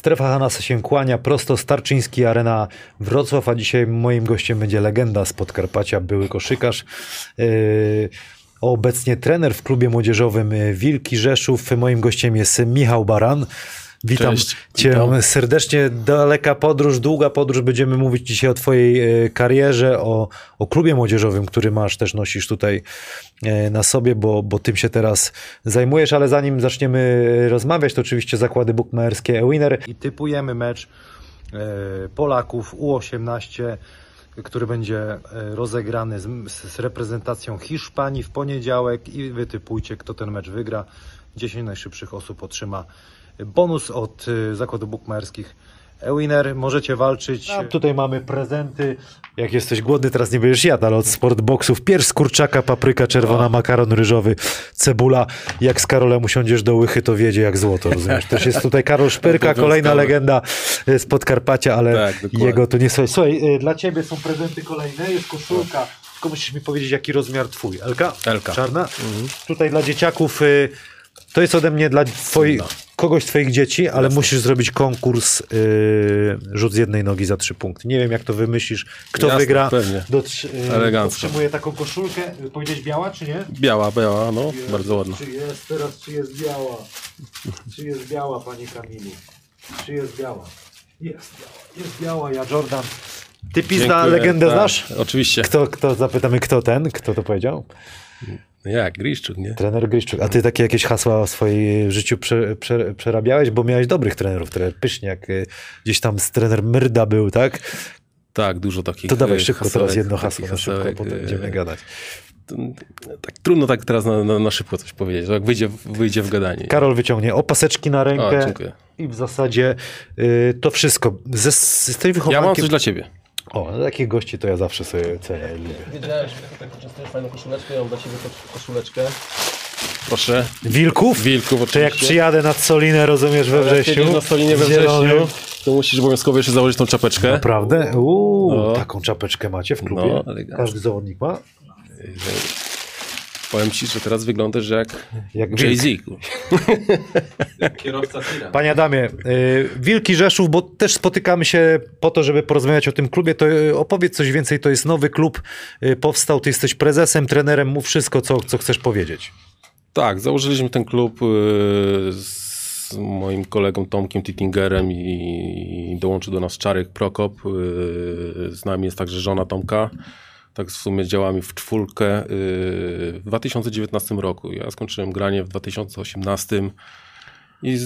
Strefa Hanasa się kłania, prosto Starczyński Arena Wrocław, a dzisiaj moim gościem będzie legenda z Podkarpacia, były koszykarz. Yy, obecnie trener w klubie młodzieżowym yy, Wilki Rzeszów. Moim gościem jest Michał Baran. Witam Cześć, Cię witam. serdecznie. Daleka podróż, długa podróż. Będziemy mówić dzisiaj o Twojej e, karierze, o, o klubie młodzieżowym, który masz, też nosisz tutaj e, na sobie, bo, bo tym się teraz zajmujesz. Ale zanim zaczniemy rozmawiać, to oczywiście zakłady bukmacherskie e-winner i typujemy mecz e, Polaków U18 który będzie rozegrany z, z reprezentacją Hiszpanii w poniedziałek i wytypujcie, kto ten mecz wygra. 10 najszybszych osób otrzyma bonus od y, zakładów bukmacherskich Ewiner. Możecie walczyć. A tutaj mamy prezenty. Jak jesteś głodny, teraz nie będziesz jadł, ale od sportboxów. Pierś kurczaka, papryka czerwona, makaron ryżowy, cebula. Jak z Karolem usiądziesz do łychy, to wiedzie jak złoto, rozumiesz? Też jest tutaj Karol Szpyrka, kolejna legenda y, z Podkarpacia, ale Tak, jego to nie słuchaj. Słuchaj, y, dla ciebie są prezenty kolejne, jest koszulka. Tylko musisz mi powiedzieć, jaki rozmiar twój. Elka? Elka. Czarna? Tutaj dla dzieciaków... y, To jest ode mnie dla twoich, No. kogoś z twoich dzieci, ale musisz zrobić konkurs yy, rzut z jednej nogi za trzy punkty. Nie wiem, jak to wymyślisz. Kto Jasne, wygra, pewnie. dotrzy- yy, otrzymuje taką koszulkę. Powiedzieć biała, czy nie? Biała, biała, no, bardzo ładna. Czy jest teraz, czy jest biała? Czy jest biała, panie Kamilu? Czy jest biała? Jest biała, jest biała, ja Jordan. Ty pizda Dziękuję, legendę tak, znasz? Oczywiście. Kto, kto, zapytamy, kto ten, kto to powiedział? Jak, Griszczuk, nie? Trener Gryszczuk. A ty takie jakieś hasła w swoim życiu prze, prze, przerabiałeś? Bo miałeś dobrych trenerów. Trener Pyszniak, y, gdzieś tam z trener Myrda był, tak? Tak, dużo takich To dawaj e, szybko hasełek, teraz jedno hasło na szybko, hasełek, potem będziemy gadać. Tak, trudno tak teraz na, na, na szybko coś powiedzieć, jak wyjdzie, wyjdzie w gadanie. Karol wyciągnie opaseczki na rękę i w zasadzie y, to wszystko. Ze, z tej Ja wychowankiem... mam coś dla ciebie. O, takich gości to ja zawsze sobie cenię lubię. Wiedziałem, że tak poczęstujesz fajną koszuleczkę, ja mam dla ciebie koszuleczkę. Proszę. Wilków? Wilków Czy jak oczywiście. przyjadę nad Solinę, rozumiesz, we wrześniu? na Stolinie we wrześniu, to musisz obowiązkowo jeszcze założyć tą czapeczkę. Naprawdę? Uuu, No. taką czapeczkę macie w klubie? No. Każdy zawodnik ma? Powiem ci, że teraz wyglądasz jak Jak. Jay-Z. Kierowca tira. Panie Adamie, y, Wilki Rzeszów, bo też spotykamy się po to, żeby porozmawiać o tym klubie, to y, opowiedz coś więcej, to jest nowy klub, y, powstał, ty jesteś prezesem, trenerem, mów wszystko, co, co chcesz powiedzieć. Tak, założyliśmy ten klub z moim kolegą Tomkiem Tittingerem i dołączył do nas Czarek Prokop. Z nami jest także żona Tomka. Tak w sumie działamy w czwórkę y, w 2019 roku. Ja skończyłem granie w 2018 i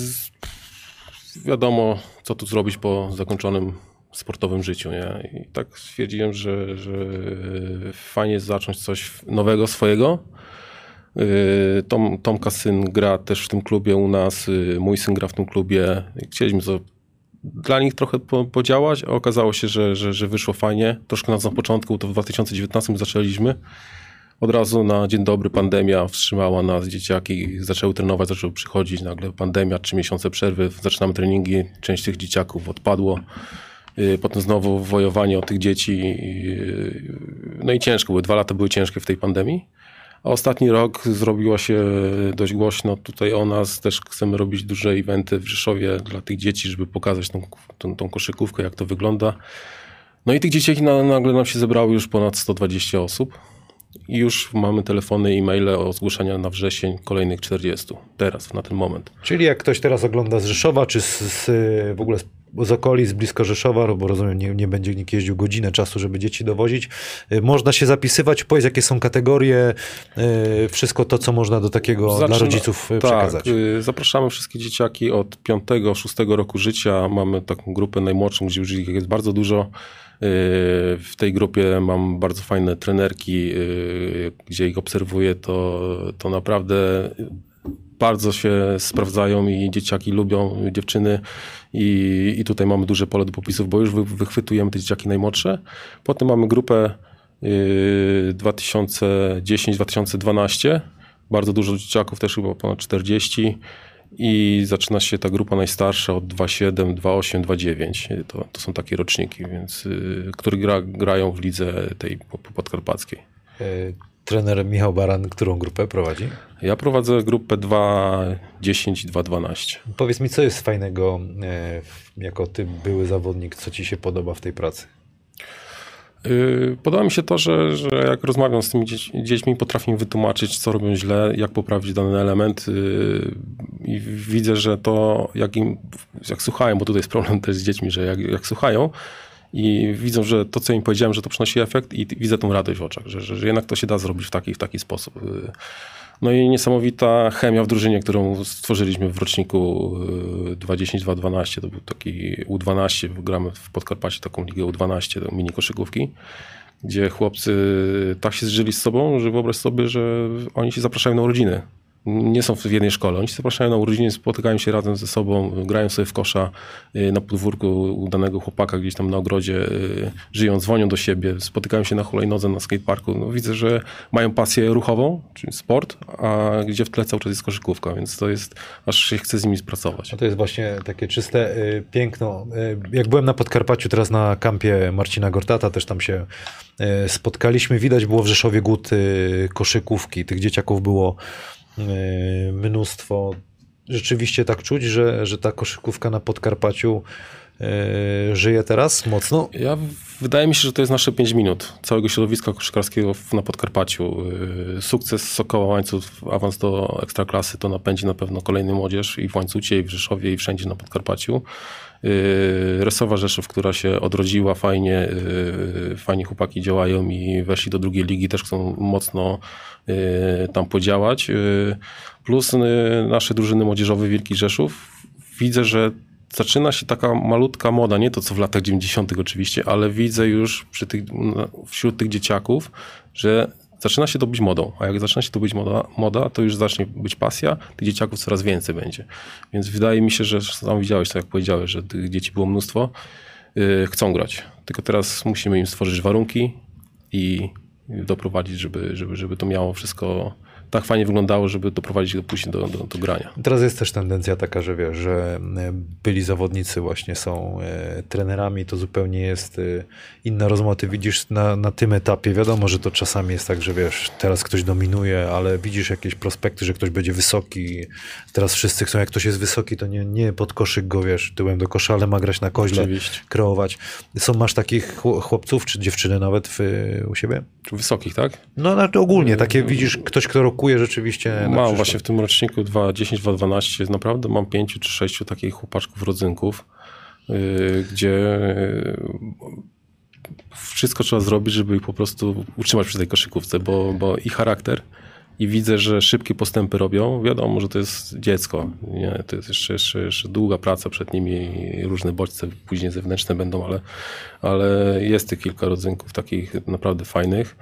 wiadomo, co tu zrobić po zakończonym sportowym życiu. Nie? I tak stwierdziłem, że, że fajnie jest zacząć coś nowego, swojego. Yy, Tom, Tomka syn gra też w tym klubie u nas, yy, mój syn gra w tym klubie. Chcieliśmy dla nich trochę po, podziałać, a okazało się, że, że, że wyszło fajnie. Troszkę na początku, to w 2019 zaczęliśmy. Od razu na dzień dobry pandemia wstrzymała nas, dzieciaki zaczęły trenować, zaczęły przychodzić, nagle pandemia, trzy miesiące przerwy, zaczynamy treningi, część tych dzieciaków odpadło. Yy, Potem znowu wojowanie o tych dzieci. yy, No i ciężko, były dwa lata były ciężkie w tej pandemii. Ostatni rok zrobiła się dość głośno tutaj o nas. Też chcemy robić duże eventy w Rzeszowie dla tych dzieci, żeby pokazać tą, tą, tą koszykówkę, jak to wygląda. No i tych dzieciaki na, nagle nam się zebrało już ponad 120 osób. I już mamy telefony i maile o zgłoszenia na wrzesień kolejnych 40. Teraz, na ten moment. Czyli jak ktoś teraz ogląda z Rzeszowa, czy z, z, w ogóle z, z okolic, blisko Rzeszowa, bo rozumiem, nie, nie będzie nikt jeździł godzinę czasu, żeby dzieci dowozić, y, można się zapisywać, powiedz jakie są kategorie, y, wszystko to, co można do takiego dla Zaczyna- rodziców y, tak, przekazać. Zapraszamy wszystkie dzieciaki od 5-6 roku życia. Mamy taką grupę najmłodszą, gdzie już ich jest bardzo dużo. W tej grupie mam bardzo fajne trenerki, gdzie ich obserwuję, to, to naprawdę bardzo się sprawdzają i dzieciaki lubią, dziewczyny i, i tutaj mamy duże pole do popisów, bo już wy, wychwytujemy te dzieciaki najmłodsze. Potem mamy grupę y, 2010-2012, bardzo dużo dzieciaków, też chyba ponad 40 i zaczyna się ta grupa najstarsza od 2,7, 2,8, 2,9. To, to są takie roczniki, więc, y, które gra, grają w lidze tej po- po- podkarpackiej. Y, Trener Michał Baran, którą grupę prowadzi? Ja prowadzę grupę 2.10 i 2.12. Powiedz mi, co jest fajnego, e, jako ty były zawodnik, co ci się podoba w tej pracy? Yy, Podoba mi się to, że, że jak rozmawiam z tymi dzieć, dziećmi, potrafię im wytłumaczyć, co robią źle, jak poprawić dany element yy, i widzę, że to jak im, jak słuchają, bo tutaj jest problem też z dziećmi, że jak, jak słuchają i widzą, że to, co im powiedziałem, że to przynosi efekt i widzę tą radość w oczach, że, że, że jednak to się da zrobić w taki, w taki sposób. Yy, No i niesamowita chemia w drużynie, którą stworzyliśmy w roczniku yy, 2010-2012. To był taki U12, gramy w Podkarpacie taką ligę U12, to mini koszykówki, gdzie chłopcy tak się zżyli z sobą, że wyobraź sobie, że oni się zapraszają na urodziny. Nie są w jednej szkole, oni się zapraszają na urodziny, spotykają się razem ze sobą, grają sobie w kosza yy, na podwórku u danego chłopaka gdzieś tam na ogrodzie, yy, żyją, dzwonią do siebie, spotykają się na hulajnodze na skateparku. No, widzę, że mają pasję ruchową, czyli sport, a gdzie w tle cały czas jest koszykówka, więc to jest, aż się chce z nimi spracować. No to jest właśnie takie czyste y, piękno. Y, jak byłem na Podkarpaciu, teraz na kampie Marcina Gortata, też tam się y, spotkaliśmy. Widać było w Rzeszowie głód y, koszykówki. Tych dzieciaków było y, mnóstwo. Rzeczywiście tak czuć, że, że ta koszykówka na Podkarpaciu y, żyje teraz mocno. Ja, wydaje mi się, że to jest nasze 5 minut całego środowiska koszykarskiego na Podkarpaciu. Yy, Sukces Sokoła Łańcuch, awans do Ekstraklasy to napędzi na pewno kolejny młodzież i w Łańcucie, i w Rzeszowie, i wszędzie na Podkarpaciu. Yy, Resowa Rzeszów, która się odrodziła fajnie, yy, fajnie chłopaki działają i weszli do drugiej ligi, też chcą mocno yy, tam podziałać. Plus nasze drużyny młodzieżowe Wielki Rzeszów. Widzę, że zaczyna się taka malutka moda, nie to co w latach 90. oczywiście, ale widzę już przy tych, no, wśród tych dzieciaków, że zaczyna się to być modą, a jak zaczyna się to być moda, moda, to już zacznie być pasja, tych dzieciaków coraz więcej będzie. Więc wydaje mi się, że sam widziałeś, tak jak powiedziałeś, że tych dzieci było mnóstwo, yy, chcą grać. Tylko teraz musimy im stworzyć warunki i doprowadzić, żeby, żeby, żeby to miało wszystko tak fajnie wyglądało, żeby doprowadzić go później do, do, do grania. Teraz jest też tendencja taka, że wiesz, że e, byli zawodnicy właśnie są e, trenerami, to zupełnie jest e, inna rozmowa. Ty widzisz na, na tym etapie, wiadomo, że to czasami jest tak, że wiesz, teraz ktoś dominuje, ale widzisz jakieś prospekty, że ktoś będzie wysoki. Teraz wszyscy chcą, jak ktoś jest wysoki, to nie, nie pod koszyk go, wiesz, tyłem do kosza, ale ma grać na koźle, Oczywiście. kreować. Są, masz takich chł- chłopców, czy dziewczyny nawet w, u siebie? Wysokich, tak? No, znaczy ogólnie, takie widzisz, ktoś, kto rzeczywiście. Mam właśnie w tym roczniku 2.10, 2.12, naprawdę mam pięciu czy sześciu takich chłopaczków, rodzynków, yy, gdzie yy, wszystko trzeba zrobić, żeby ich po prostu utrzymać przy tej koszykówce, bo, bo i charakter, i widzę, że szybkie postępy robią. Wiadomo, że to jest dziecko. Nie? To jest jeszcze, jeszcze, jeszcze długa praca przed nimi różne bodźce później zewnętrzne będą, ale, ale jest tych kilka rodzynków takich naprawdę fajnych.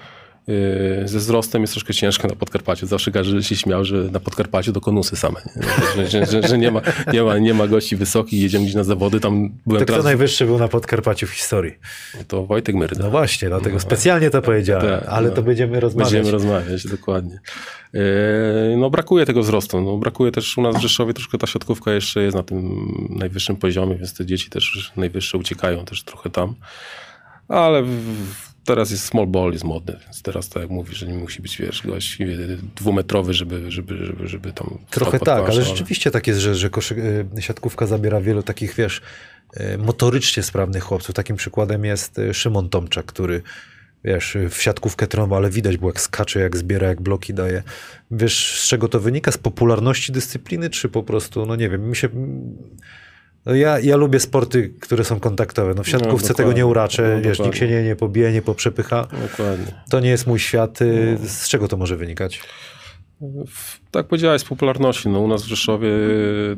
Yy, Ze wzrostem jest troszkę ciężko na Podkarpaciu. Zawsze każdy się śmiał, że na Podkarpaciu to konusy same. Nie? Że, że, że, że nie, ma, nie, ma, nie ma gości wysokich, jedziemy gdzieś na zawody. Tam byłem To kto teraz, najwyższy był na Podkarpaciu w historii? to Wojtek Myrda. No właśnie, dlatego specjalnie to powiedziałem, Tak, ale no. to będziemy rozmawiać. Będziemy rozmawiać, dokładnie. Yy, No brakuje tego wzrostu. No, brakuje też u nas w Rzeszowie troszkę ta siatkówka jeszcze jest na tym najwyższym poziomie, więc te dzieci też najwyższe uciekają też trochę tam. Ale w- teraz jest small ball, jest modny, więc teraz tak jak mówisz, że nie musi być wiesz, gość dwumetrowy, żeby, żeby, żeby, żeby tam... Trochę tak, ale koszem, rzeczywiście tak jest, że, że koszy, y, siatkówka zabiera wielu takich, wiesz, y, motorycznie sprawnych chłopców. Takim przykładem jest y, Szymon Tomczak, który wiesz, w siatkówkę trenował, ale widać było jak skacze, jak zbiera, jak bloki daje. Wiesz, z czego to wynika? Z popularności dyscypliny, czy po prostu, no nie wiem, mi się... No ja, ja lubię sporty, które są kontaktowe. No w siatkówce tego dokładnie. nie uraczę, No, wiesz, nikt się nie, nie pobije, nie poprzepycha. Dokładnie. To nie jest mój świat. Y, Z czego to może wynikać? Tak powiedziałeś, z popularności. No, u nas w Rzeszowie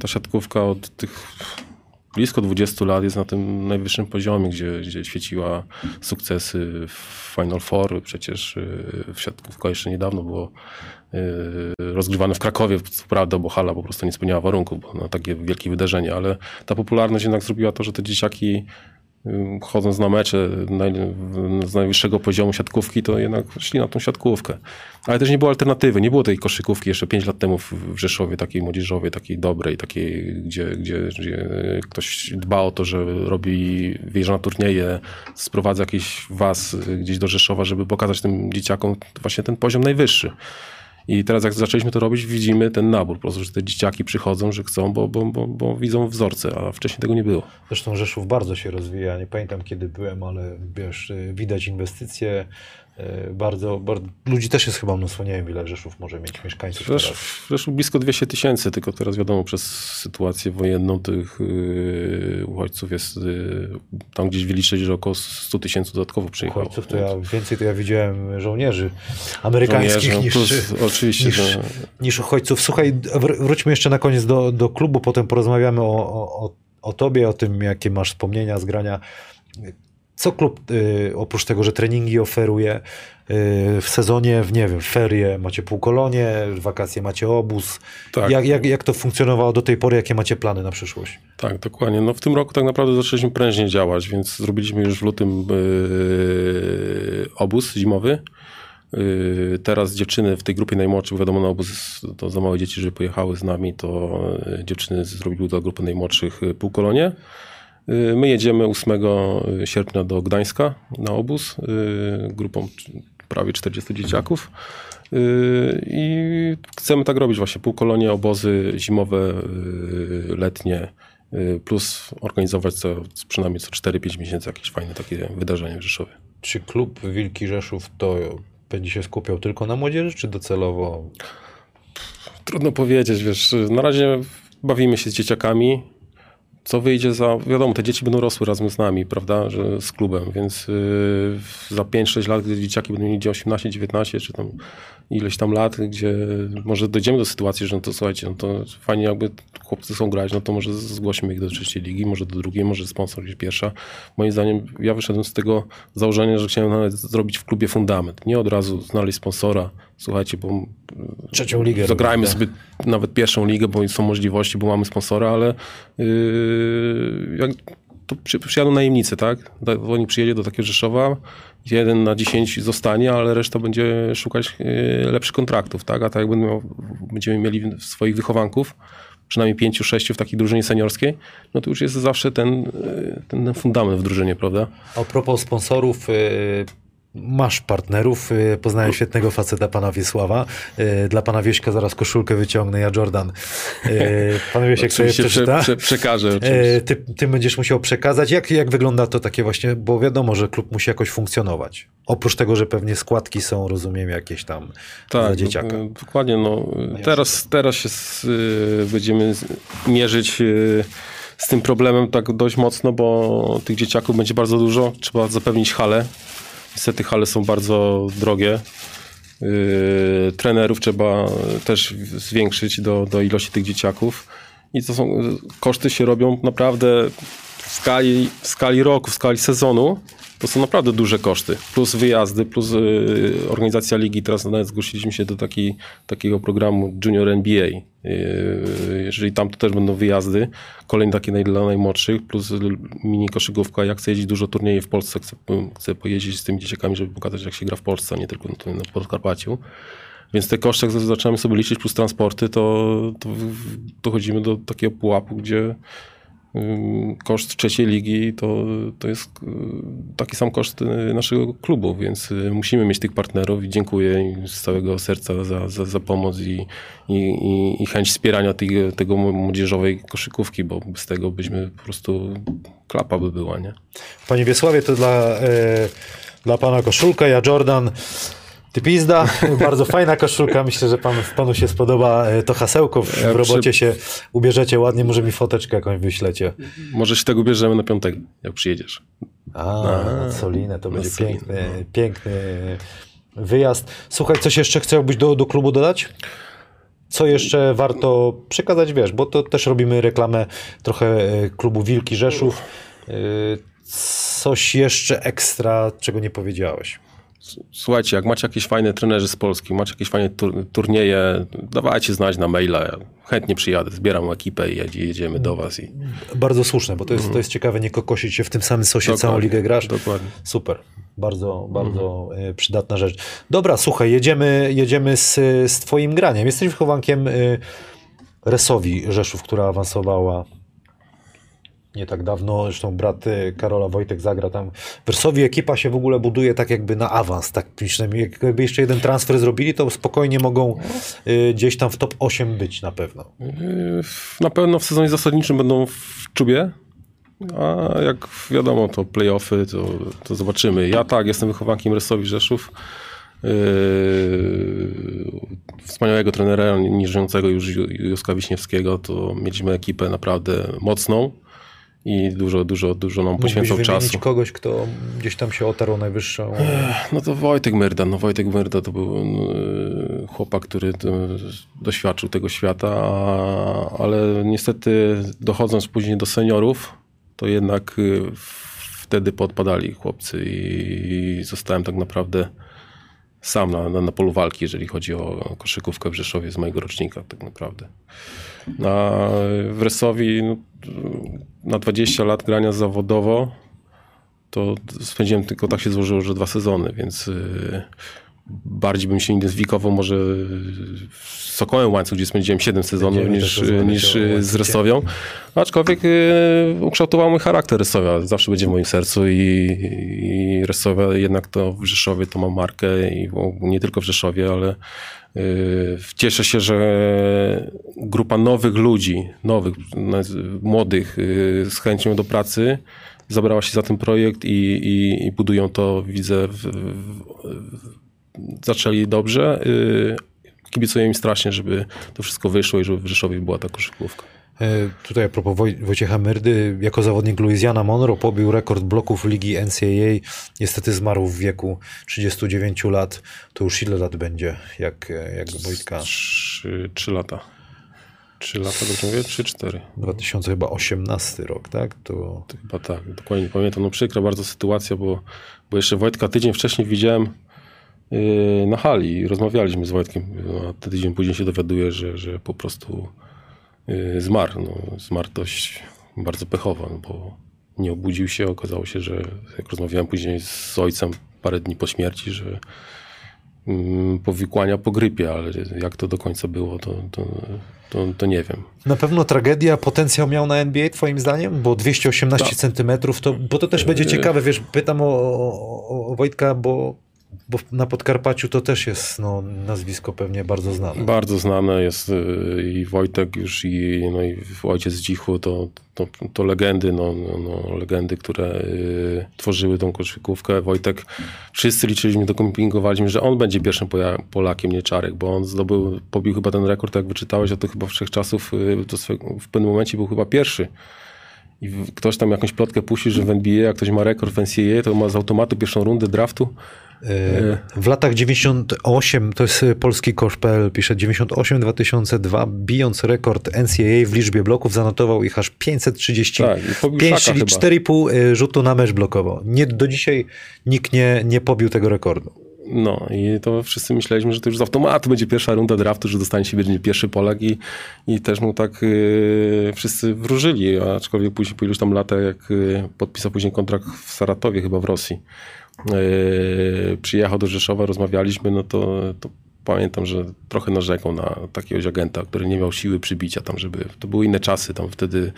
ta siatkówka od tych blisko 20 lat jest na tym najwyższym poziomie, gdzie, gdzie świeciła sukcesy w Final Four. Przecież y, w siatkówka jeszcze niedawno było y, rozgrywane w Krakowie, co prawda, bo hala po prostu nie spełniała warunków bo na takie wielkie wydarzenie, ale ta popularność jednak zrobiła to, że te dzieciaki ym, chodząc na mecze z najwyższego poziomu siatkówki, to jednak szli na tą siatkówkę. Ale też nie było alternatywy, nie było tej koszykówki jeszcze 5 lat temu w Rzeszowie, takiej młodzieżowej, takiej dobrej, takiej, gdzie, gdzie, gdzie ktoś dba o to, że robi, wyjeżdża na turnieje, sprowadza jakiś was gdzieś do Rzeszowa, żeby pokazać tym dzieciakom właśnie ten poziom najwyższy. I teraz jak zaczęliśmy to robić, widzimy ten nabór, po prostu, że te dzieciaki przychodzą, że chcą, bo, bo, bo, bo widzą wzorce, a wcześniej tego nie było. Zresztą Rzeszów bardzo się rozwija. Nie pamiętam kiedy byłem, ale wiesz, widać inwestycje. Y, Bardzo, bardzo, ludzi też jest chyba mnóstwo. Nie wiem, ile Rzeszów może mieć mieszkańców teraz. Rzesz, Rzeszów blisko 200 tysięcy, tylko teraz wiadomo, przez sytuację wojenną tych yy, uchodźców jest yy, tam gdzieś wyliczyć, że około 100 tysięcy dodatkowo przyjechało. Uchodźców to ja więcej to ja widziałem żołnierzy amerykańskich Żołnierzy, niż, plus oczywiście, niż, że- niż uchodźców. Słuchaj, wr- wróćmy jeszcze na koniec do, do klubu, potem porozmawiamy o, o, o, o tobie, o tym, jakie masz wspomnienia z grania. Co klub, y, oprócz tego, że treningi oferuje, y, w sezonie, w nie wiem, w ferie macie półkolonie, w wakacje macie obóz. Tak. Jak, jak, jak to funkcjonowało do tej pory? Jakie macie plany na przyszłość? Tak, dokładnie. No w tym roku tak naprawdę zaczęliśmy prężnie działać, więc zrobiliśmy już w lutym yy, obóz zimowy. Yy, teraz dziewczyny w tej grupie najmłodszych, wiadomo, na obóz to za małe dzieci, żeby pojechały z nami, to dziewczyny zrobiły dla grupy najmłodszych półkolonie. Yy, My jedziemy 8 sierpnia do Gdańska na obóz yy, grupą prawie 40 dzieciaków. I chcemy tak robić właśnie, półkolonie, obozy zimowe, letnie, plus organizować co, przynajmniej co 4-5 miesięcy jakieś fajne takie wydarzenie w Rzeszowie. Czy klub Wilki Rzeszów to będzie się skupiał tylko na młodzieży, czy docelowo Trudno powiedzieć, wiesz, na razie bawimy się z dzieciakami, co wyjdzie za, wiadomo, te dzieci będą rosły razem z nami, prawda, że z klubem, więc yy, za 5-6 lat, gdy dzieciaki będą mieli 18, 19, czy tam ileś tam lat, gdzie może dojdziemy do sytuacji, że no to słuchajcie, no to fajnie jakby chłopcy chcą grać, no to może zgłośmy ich do trzeciej ligi, może do drugiej, może sponsor gdzieś pierwsza. Moim zdaniem ja wyszedłem z tego założenia, że chciałem nawet zrobić w klubie fundament, nie od razu znaleźć sponsora, słuchajcie, bo trzecią ligę? Zagrajmy robić, sobie nawet pierwszą ligę, bo są możliwości, bo mamy sponsora, ale yy, jak to przy, przyjadą najemnicy, tak? Oni przyjedzie do takiego Rzeszowa, jeden na 10 zostanie, ale reszta będzie szukać yy, lepszych kontraktów, tak? A tak jak będą będziemy mieli swoich wychowanków, przynajmniej pięciu, sześciu w takiej drużynie seniorskiej, no to już jest zawsze ten, yy, ten fundament w drużynie, prawda? A propos sponsorów, y, masz partnerów. y, Poznałem świetnego faceta, pana Wiesława. Y, Dla pana Wieśka zaraz koszulkę wyciągnę, ja Jordan. Y, Pan Wiesiek sobie Oczywiście prze, przeczyta. prze, przekażę. Ty, ty będziesz musiał przekazać. Jak, jak wygląda to takie właśnie, bo wiadomo, że klub musi jakoś funkcjonować. Oprócz tego, że pewnie składki są, rozumiem, jakieś tam za dzieciaka. e, Dokładnie. No, teraz, teraz się z, będziemy mierzyć z tym problemem tak dość mocno, bo tych dzieciaków będzie bardzo dużo. Trzeba zapewnić hale. Niestety hale są bardzo drogie. Y, trenerów trzeba też zwiększyć do, do ilości tych dzieciaków. I to są, koszty się robią naprawdę w skali, w skali roku, w skali sezonu. To są naprawdę duże koszty. Plus wyjazdy, plus y, organizacja ligi. Teraz nawet zgłosiliśmy się do taki, takiego programu Junior NBA. Y, jeżeli tam to też będą wyjazdy, kolejne takie dla najmłodszych, plus mini koszykówka. Ja chcę jeździć dużo turnieje w Polsce, chcę, chcę pojeździć z tymi dzieciakami, żeby pokazać jak się gra w Polsce, a nie tylko na, na Podkarpaciu. Więc te koszty, jak zaczynamy sobie liczyć, plus transporty, to, to dochodzimy do takiego pułapu, gdzie koszt trzeciej ligi to, to jest y, taki sam koszt y, naszego klubu, więc y, musimy mieć tych partnerów i dziękuję z całego serca za, za, za pomoc i, i, i, chęć wspierania tej, tego młodzieżowej koszykówki, bo bez tego byśmy po prostu klapa by była, nie? Panie Wiesławie, to dla, dla pana koszulka, ja Jordan. Ty pizda, bardzo fajna koszulka. Myślę, że pan, panu się spodoba e, to hasełko. W, Ja robocie się ubierzecie ładnie, może mi foteczkę jakąś wyślecie. Może się tego bierzemy na piątek, jak przyjedziesz. A, na Solinę, to będzie Solinę, piękny, piękny wyjazd. Słuchaj, coś jeszcze chciałbyś do, do klubu dodać? Co jeszcze warto przekazać, wiesz, bo to też robimy reklamę trochę e, klubu Wilki Rzeszów. E, Coś jeszcze ekstra, czego nie powiedziałeś. Słuchajcie, jak macie jakieś fajne trenerzy z Polski, macie jakieś fajne tur turnieje, dawajcie znać na maila. Chętnie przyjadę, zbieram ekipę i jedziemy do was. I... Bardzo słuszne, bo to jest, to jest ciekawe, nie kokosić się w tym samym sosie Dokładnie, całą ligę grasz. dokładnie. Super. Bardzo, bardzo e, przydatna rzecz. Dobra, słuchaj, jedziemy, jedziemy z, z twoim graniem. Jesteś wychowankiem y, Resowi Rzeszów, która awansowała nie tak dawno. Zresztą brat y, Karola Wojtek zagra tam. W Resowi ekipa się w ogóle buduje tak jakby na awans. Tak przynajmniej jakby jeszcze jeden transfer zrobili, to spokojnie mogą y, gdzieś tam w top 8 być na pewno. Yy, Na pewno w sezonie zasadniczym będą w czubie, a jak wiadomo, to playoffy, to, to zobaczymy. Ja tak, jestem wychowankiem Resowi Rzeszów. Yy, wspaniałego trenera, nie żyjącego już Ju- Józka Wiśniewskiego, to mieliśmy ekipę naprawdę mocną i dużo, dużo, dużo nam Mógłbyś poświęcał czasu. kogoś, kto gdzieś tam się otarł najwyższą... No to Wojtek Myrda. No Wojtek Myrda to był e, chłopak, który e, doświadczył tego świata, ale niestety dochodząc później do seniorów, to jednak e, wtedy podpadali chłopcy i, i zostałem tak naprawdę sam na, na, na polu walki, jeżeli chodzi o koszykówkę w Rzeszowie z mojego rocznika tak naprawdę. A w Resowi no, na 20 lat grania zawodowo to spędziłem tylko tak się złożyło, że dwa sezony, więc y, bardziej bym się identyfikował może z Sokołem Łańcuch, gdzie spędziłem 7 sezonów niż, rozmawiać niż y, z. Resowią. Aczkolwiek y, ukształtował mój charakter Resowia. Zawsze będzie w moim sercu i, i Resowia jednak to w Rzeszowie to ma markę i nie tylko w Rzeszowie, ale y, cieszę się, że grupa nowych ludzi, nowych, młodych y, z chęcią do pracy zabrała się za ten projekt i, i, i budują to, widzę, w, w, zaczęli dobrze. Y, kibicuję im strasznie, żeby to wszystko wyszło i żeby w Rzeszowie była ta koszykówka. E, Tutaj a propos Woj Wojciecha Myrdy, jako zawodnik Louisiana Monroe pobił rekord bloków ligi NCAA. Niestety zmarł w wieku 39 lat. To już ile lat będzie, jak, jak Wojtka? Trzy, trzy lata. Trzy lata, dobrze mówię? Trzy, cztery. 2018 rok, tak? To chyba tak, dokładnie nie pamiętam. No przykra bardzo sytuacja, bo, bo jeszcze Wojtka tydzień wcześniej widziałem yy, na hali i rozmawialiśmy z Wojtkiem, a tydzień później się dowiaduję, że, że po prostu zmarł. No, zmarł dość bardzo pechowo, no, bo nie obudził się. Okazało się, że jak rozmawiałem później z ojcem parę dni po śmierci, że mm, powikłania po grypie, ale jak to do końca było, to, to, to, to nie wiem. na pewno tragedia potencjał miał na NBA twoim zdaniem? Bo 218 centymetrów, to, bo to też będzie ciekawe, wiesz, pytam o, o, o Wojtka, bo, bo na Podkarpaciu to też jest no, nazwisko pewnie bardzo znane. Bardzo znane jest y, i Wojtek już i, no i ojciec Zdzichu to, to, to legendy, no, no, no, legendy, które y, tworzyły tą koszykówkę. Wojtek, wszyscy liczyliśmy, dopingowaliśmy, że on będzie pierwszym Polakiem, nie Czarek, bo on zdobył, pobił chyba ten rekord, jak wyczytałeś, a to chyba wszechczasów y, to swe, w pewnym momencie był chyba pierwszy. I ktoś tam jakąś plotkę puści, że w NBA, jak ktoś ma rekord w NCAA, to ma z automatu pierwszą rundę draftu. E, W latach 98, to jest e, polski kosz.pl, pisze 98-2002, bijąc rekord NCAA w liczbie bloków, zanotował ich aż 535, Tak, czyli chyba. 4,5 e, rzutu na mecz blokował. Nie, do dzisiaj nikt nie, nie pobił tego rekordu. No i to wszyscy myśleliśmy, że to już z automatu będzie pierwsza runda draftu, że dostanie się będzie pierwszy Polak i, i też mu tak yy, wszyscy wróżyli, aczkolwiek później po iluś tam latach, jak yy, podpisał później kontrakt w Saratowie, chyba w Rosji, przyjechał do Rzeszowa, rozmawialiśmy, no to, to pamiętam, że trochę narzekał na takiegoś agenta, który nie miał siły przybicia tam, żeby, to były inne czasy, tam wtedy,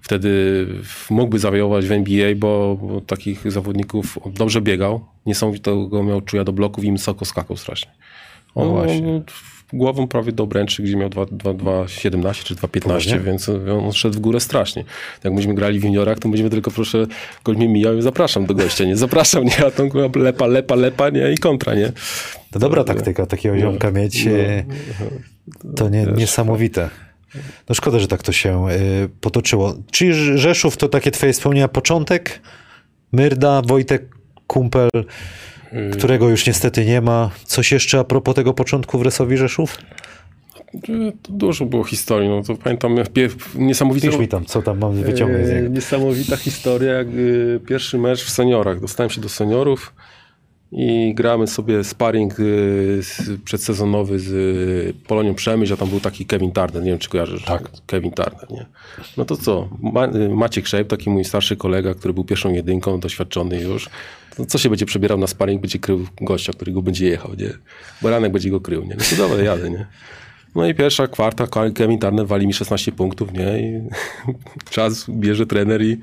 wtedy mógłby zawiołować w NBA, bo, bo takich zawodników dobrze biegał, niesamowitego miał czuja do bloków i wysoko skakał strasznie. On, No właśnie. on głową prawie do obręczy, gdzie miał 2,17 czy 2,15, Poważnie? więc on szedł w górę strasznie. Jak myśmy grali w juniorach, to będziemy tylko proszę, ktoś mnie mijał i zapraszam do gościa, nie? Zapraszam, nie? A tą lepa, lepa, lepa, nie? I kontra, nie? To dobra taktyka takiego ziomka mieć. no, To nie, niesamowite. No szkoda, że tak to się e, potoczyło. Rz- Rzeszów to takie twoje wspomnienia początek? Myrda, Wojtek, kumpel, którego już niestety nie ma. Coś jeszcze a propos tego początku w Resowi Rzeszów? To dużo było historii, no to pamiętam niesamowite... Pisz mi tam, co tam mam wyciągnąć z E, niego. Niesamowita historia, jak y, pierwszy mecz w seniorach. Dostałem się do seniorów i gramy sobie sparring y, przedsezonowy z y, Polonią Przemyśl, a tam był taki Kevin Turner, nie wiem czy kojarzysz. Tak. Kevin Turner, nie? No to co, Ma, Maciek Szejp, taki mój starszy kolega, który był pierwszą jedynką, doświadczony już, to co się będzie przebierał na sparring, będzie krył gościa, który go będzie jechał, nie? Baranek będzie go krył, nie? No to dobra, jadę, nie? No i pierwsza kwarta, Kevin Turner wali mi 16 punktów, nie? I czas bierze trener i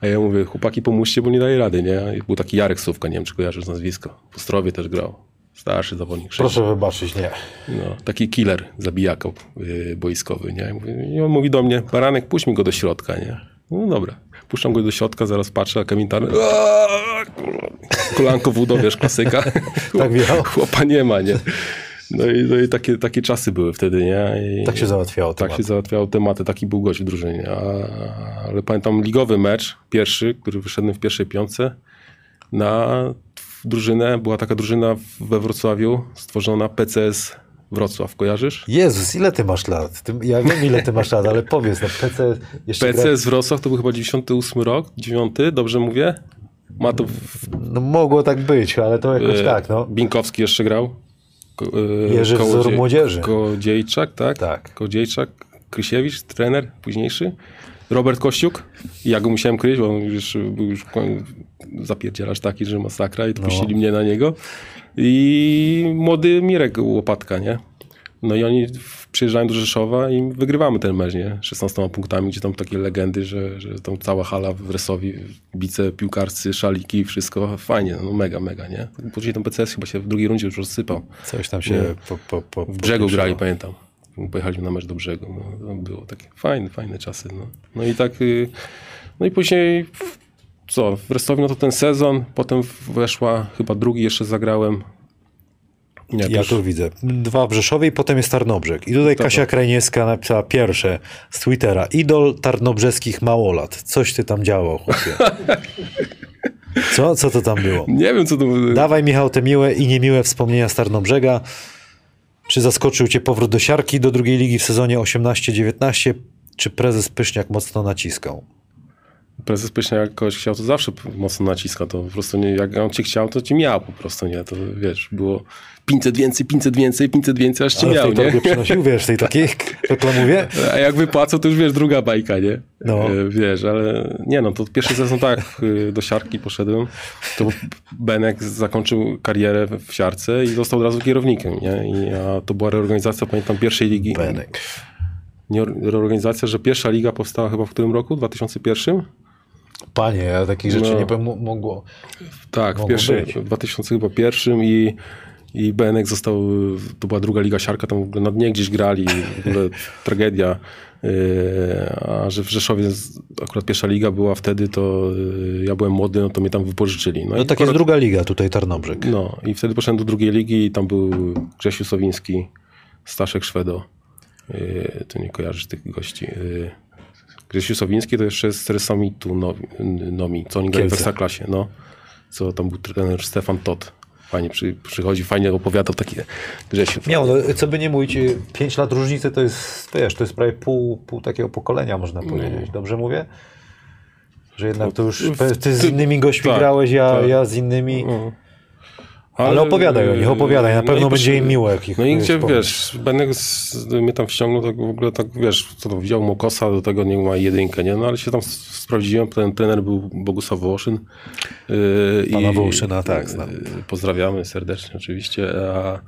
a ja mówię, chłopaki pomóżcie, bo nie daje rady, nie? I był taki Jarek Sówka, nie wiem czy kojarzysz nazwisko. Po Strowie też grał. Starszy zawodnik. Proszę wybaczyć, nie. No, taki killer, zabijaka yy, boiskowy, nie? I, mówię, I on mówi do mnie, Baranek, puść mi go do środka, nie? No dobra. Puszczam go do środka, zaraz patrzę, a Kevin Turner, "Aaa, kurwa". kolanko wódą, wiesz, klasyka. Tak miał? Chłopa nie ma, nie? No i, no i takie, takie czasy były wtedy, nie? I, Tak się załatwiało. tak temat. się załatwiało tematy, taki był gość w drużynie. A, ale pamiętam ligowy mecz, pierwszy, który wyszedłem w pierwszej piątce. Na drużynę, była taka drużyna we Wrocławiu, stworzona PCS Wrocław, kojarzysz? Jezus, ile ty masz lat? Ty, ja wiem, ile ty masz lat, ale powiedz, no PC jeszcze gra... Wrocław to był chyba 98 rok, 9, dobrze mówię? Ma to w, No mogło tak być, ale to jakoś e, tak, no. Binkowski jeszcze grał. Ko, e, Jerzy Wzór Kołodziej- Młodzieży. Kodziejczak, tak? Tak. Kodziejczak, Krysiewicz, trener późniejszy. Robert Kościuk. Ja go musiałem kryć, bo on już był już zapierdzielasz taki, że masakra i to puścili mnie na niego. I młody Mirek Łopatka, nie? No i oni przyjeżdżają do Rzeszowa i wygrywamy ten mecz, nie? 16 punktami, gdzie tam takie legendy, że, że tam cała hala w Resowi, bice, piłkarscy, szaliki, wszystko fajnie, no mega, mega, nie? Później ten PCS chyba się w drugiej rundzie już rozsypał. Coś tam się po, po, po, W brzegu grali, pamiętam. Pojechaliśmy na mecz do brzegu. No, to było takie fajne, fajne czasy. No, no i tak. y, No i później co? W Restowie no to ten sezon, potem weszła chyba drugi jeszcze zagrałem. Nie, to Ja tu widzę. Dwa w Rzeszowie i potem jest Tarnobrzeg. I tutaj Kasia Krajniewska napisała pierwsze z Twittera. Idol tarnobrzeskich małolat. Coś ty tam działo, chłopie. Co? Co to tam było? Nie wiem, co to było. Dawaj Michał te miłe i niemiłe wspomnienia z Tarnobrzega. Czy zaskoczył cię powrót do siarki do drugiej ligi w sezonie 18-19? Czy prezes Pyszniak mocno naciskał? Prezes Pysznia jak kogoś chciał, to zawsze mocno naciska. To po prostu nie, jak on cię chciał, to ci miał po prostu, nie? To wiesz, było 500 więcej, 500 więcej, 500 więcej, aż ci Ale w miał, tej nie? przynosił, wiesz, tej takiej reklamówie? A jak wypłacą, to już wiesz, druga bajka, nie? No. E, Wiesz, ale nie no, to pierwszy sezon tak, y, do siarki poszedłem, to Benek zakończył karierę w siarce i został od razu kierownikiem, nie? I, a to była reorganizacja, pamiętam, pierwszej ligi. Benek. Nie, reorganizacja, że pierwsza liga powstała chyba w którym roku? 2001? Panie, ja takich rzeczy No. nie pom- mogło. Tak, w pierwszym, być. w 2001 i, i Benek został, to była druga liga siarka, tam w ogóle na dnie gdzieś grali, w ogóle tragedia. Yy, A że w Rzeszowie akurat pierwsza liga była wtedy, to yy, ja byłem młody, no to mnie tam wypożyczyli. No i tak jest akurat- druga liga, tutaj Tarnobrzeg. No i wtedy poszedłem do drugiej ligi i tam był Grzesiu Sowiński, Staszek Szwedo. Yy, to nie kojarzysz tych gości. Grzesiu Sowiński to jeszcze z Resamitu Nomi, Nomi co oni grali w Kielce. Ekstraklasie, no. Co tam był trener Stefan Tot. Fajnie przy, przychodzi, fajnie opowiadał takie Grzesiu. Miał, no, co by nie mówić, 5 lat różnicy to jest, wiesz, to jest prawie pół, pół takiego pokolenia, można powiedzieć. Dobrze mówię? Że jednak to już, w- ty z innymi gośćmi tak, grałeś, ja, tak. ja z innymi. No. Ale opowiadaj o nich, opowiadaj, na no pewno będzie im miło, jak ich No i gdzie, wiesz, Benek mnie tam wciągnął, tak w ogóle tak, wiesz, co to, wziął Mokosa, do tego nie ma jedynkę, nie? No ale się tam sprawdziłem, ten trener był Bogusław Wołoszyn. Yy, Pana i- Wołoszyna, tak, znam. yy, Pozdrawiamy serdecznie oczywiście. A,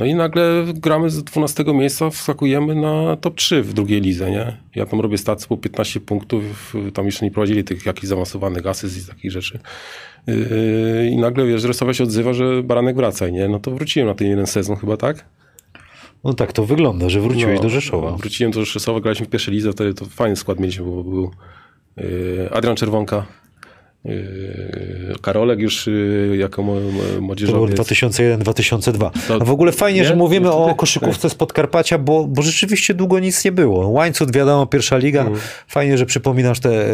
no i nagle gramy z 12 miejsca, wskakujemy na top 3 w drugiej lidze, nie? Ja tam robię stację po 15 punktów, tam jeszcze nie prowadzili tych jakichś zaawansowanych asyst i takich rzeczy. Yy, I nagle, wiesz, Resowia się odzywa, że Baranek wracaj, nie? No to wróciłem na ten jeden sezon chyba, tak? No tak to wygląda, że wróciłeś No, do Rzeszowa. Wróciłem do Rzeszowa, graliśmy w pierwszej lidze, wtedy to fajny skład mieliśmy, bo był yy, Adrian Czerwonka, Karolek już yy, jako To młodzieżowiec. 2001-2002. To- A w ogóle fajnie, nie? że mówimy o koszykówce z Podkarpacia, bo, bo rzeczywiście długo nic nie było. Łańcuch, wiadomo, pierwsza liga. Mm. Fajnie, że przypominasz te,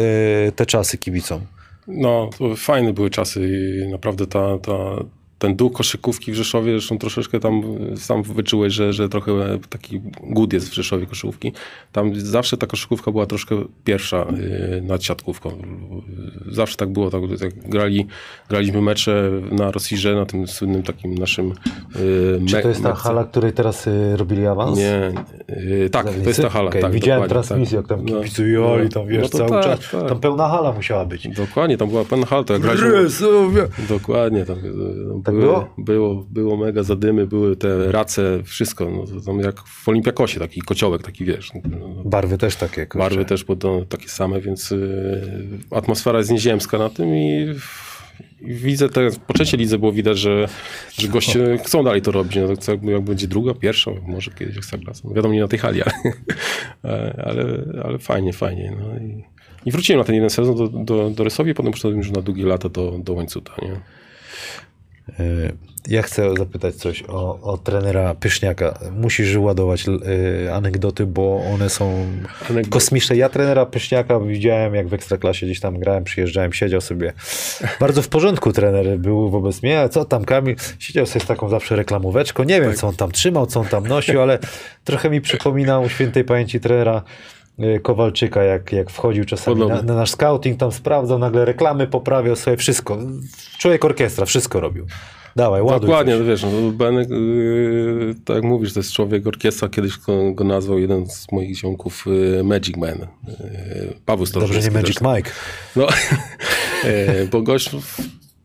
e, te czasy kibicom. No, fajne były czasy i naprawdę ta, ta, ten duch koszykówki w Rzeszowie, zresztą troszeczkę tam sam wyczułeś, że, że trochę taki głód jest w Rzeszowie koszykówki. Tam zawsze ta koszykówka była troszkę pierwsza y, nad siatkówką. Zawsze tak było. Tak, tak grali, graliśmy mecze na Rosirze, na tym słynnym takim naszym... y, Czy to jest ta hala, której teraz y, robili awans? Nie, y, tak, to jest ta hala. Okej, tak, Widziałem transmisję, tak. jak tam No, kibicujoli, tam wiesz, no cały tak, czas. tak. Tam pełna hala musiała być. Dokładnie, tam była pełna hala. to jak graliśmy-! Dokładnie, tam, e, Tak były, było? było? Było mega zadymy, były te race, wszystko. No, tam jak w Olimpiakosie, taki kociołek, taki wiesz. no, Barwy też takie. kurczę. Barwy też podobno takie same, więc y, atmosfera jest nieziemska na tym i, widzę, te, po trzeciej lidze było widać, że, że goście chcą dalej to robić. No, to co, jak będzie druga, pierwsza, może kiedyś Ekstraklasa. No, wiadomo, nie na tej hali, ale, ale, ale fajnie, fajnie. No i, I wróciłem na ten jeden sezon do, do, do Rysowi, potem poszedłem już na długie lata do, do Łańcuta. Nie? Y, Ja chcę zapytać coś o, o trenera Pyszniaka. Musisz ładować y, anegdoty, bo one są Anegdoty. kosmiczne. Ja trenera Pyszniaka widziałem, jak w Ekstraklasie gdzieś tam grałem, przyjeżdżałem, siedział sobie. Bardzo w porządku trener był wobec mnie. Co tam Kamil? Siedział sobie z taką zawsze reklamóweczką. Nie wiem, Tak. co on tam trzymał, co on tam nosił, ale trochę mi przypominał świętej pamięci trenera Kowalczyka, jak, jak wchodził czasami na, na nasz scouting, tam sprawdzał, nagle reklamy poprawiał sobie, wszystko. Człowiek orkiestra, wszystko robił. Dawaj, ładuj Dokładnie, coś. wiesz, no, Benek, yy, tak jak mówisz, to jest człowiek orkiestra, kiedyś go, go nazwał jeden z moich ziomków yy, Magic Man, yy, Paweł Dobrze, nie Starożycki Magic zresztą. Mike. No, yy, bo gość,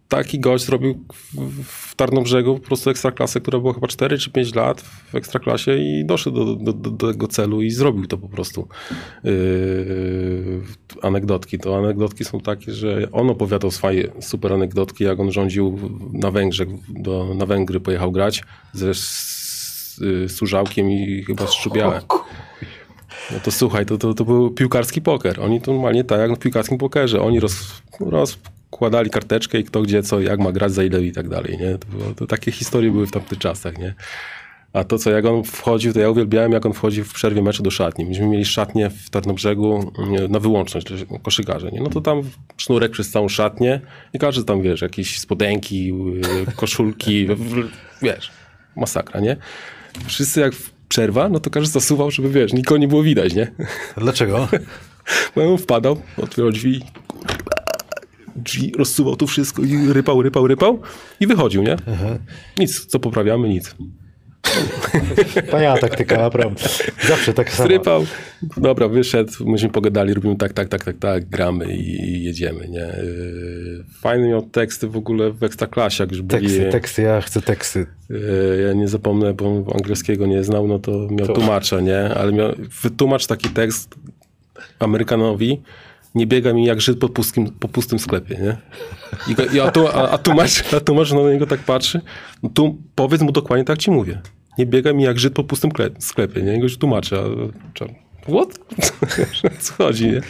taki gość zrobił w- w Tarnobrzegu po prostu ekstraklasę, która była chyba 4 czy 5 lat w ekstraklasie i doszedł do, do, do, do tego celu i zrobił to po prostu. Yy, anegdotki. To anegdotki są takie, że on opowiadał swoje super anegdotki, jak on rządził na Węgrzech, do, na Węgry pojechał grać ze z, Surzałkiem i chyba z Szczubiałem. No to słuchaj, to, to, to był piłkarski poker. Oni to normalnie tak jak w piłkarskim pokerze. Oni roz, rozkładali karteczkę i kto gdzie co, jak ma grać, za ile i tak dalej. Nie? To, było, to takie historie były w tamtych czasach. Nie? A to, co jak on wchodził, to ja uwielbiałem, jak on wchodził w przerwie meczu do szatni. Myśmy mieli szatnię w Tarnobrzegu na wyłączność dla koszykarzy. Nie? No to tam sznurek przez całą szatnię i każdy tam, wiesz, jakieś spodenki, y, koszulki, wiesz, masakra, nie? Wszyscy jak przerwa, no to każdy zasuwał, żeby, wiesz, nikogo nie było widać, nie? Dlaczego? Bo on wpadał, otwierał drzwi, drzwi, rozsuwał tu wszystko i rypał, rypał, rypał i wychodził, nie? Nic, co poprawiamy, nic. Wspaniała taktyka, naprawdę. Zawsze tak samo. Strypał, dobra, wyszedł, myśmy pogadali, robimy tak, tak, tak, tak, tak, gramy i, i jedziemy, nie? Yy, Fajny miał teksty w ogóle w Ekstraklasie, jak już byli... Teksty, teksty, ja chcę teksty. Yy, Ja nie zapomnę, bo angielskiego nie znał, no to miał To- tłumacza, nie? Ale miał, wytłumacz taki tekst Amerykanowi, nie biega mi jak Żyd po pustym, po pustym sklepie, nie? I, go- i a, tu, a, a, tłumacz, a tłumacz na niego tak patrzy, no tu powiedz mu dokładnie tak ci mówię. Nie biega mi jak Żyd po pustym kle- sklepie, nie? I goś tłumaczy, a what? O co chodzi, nie?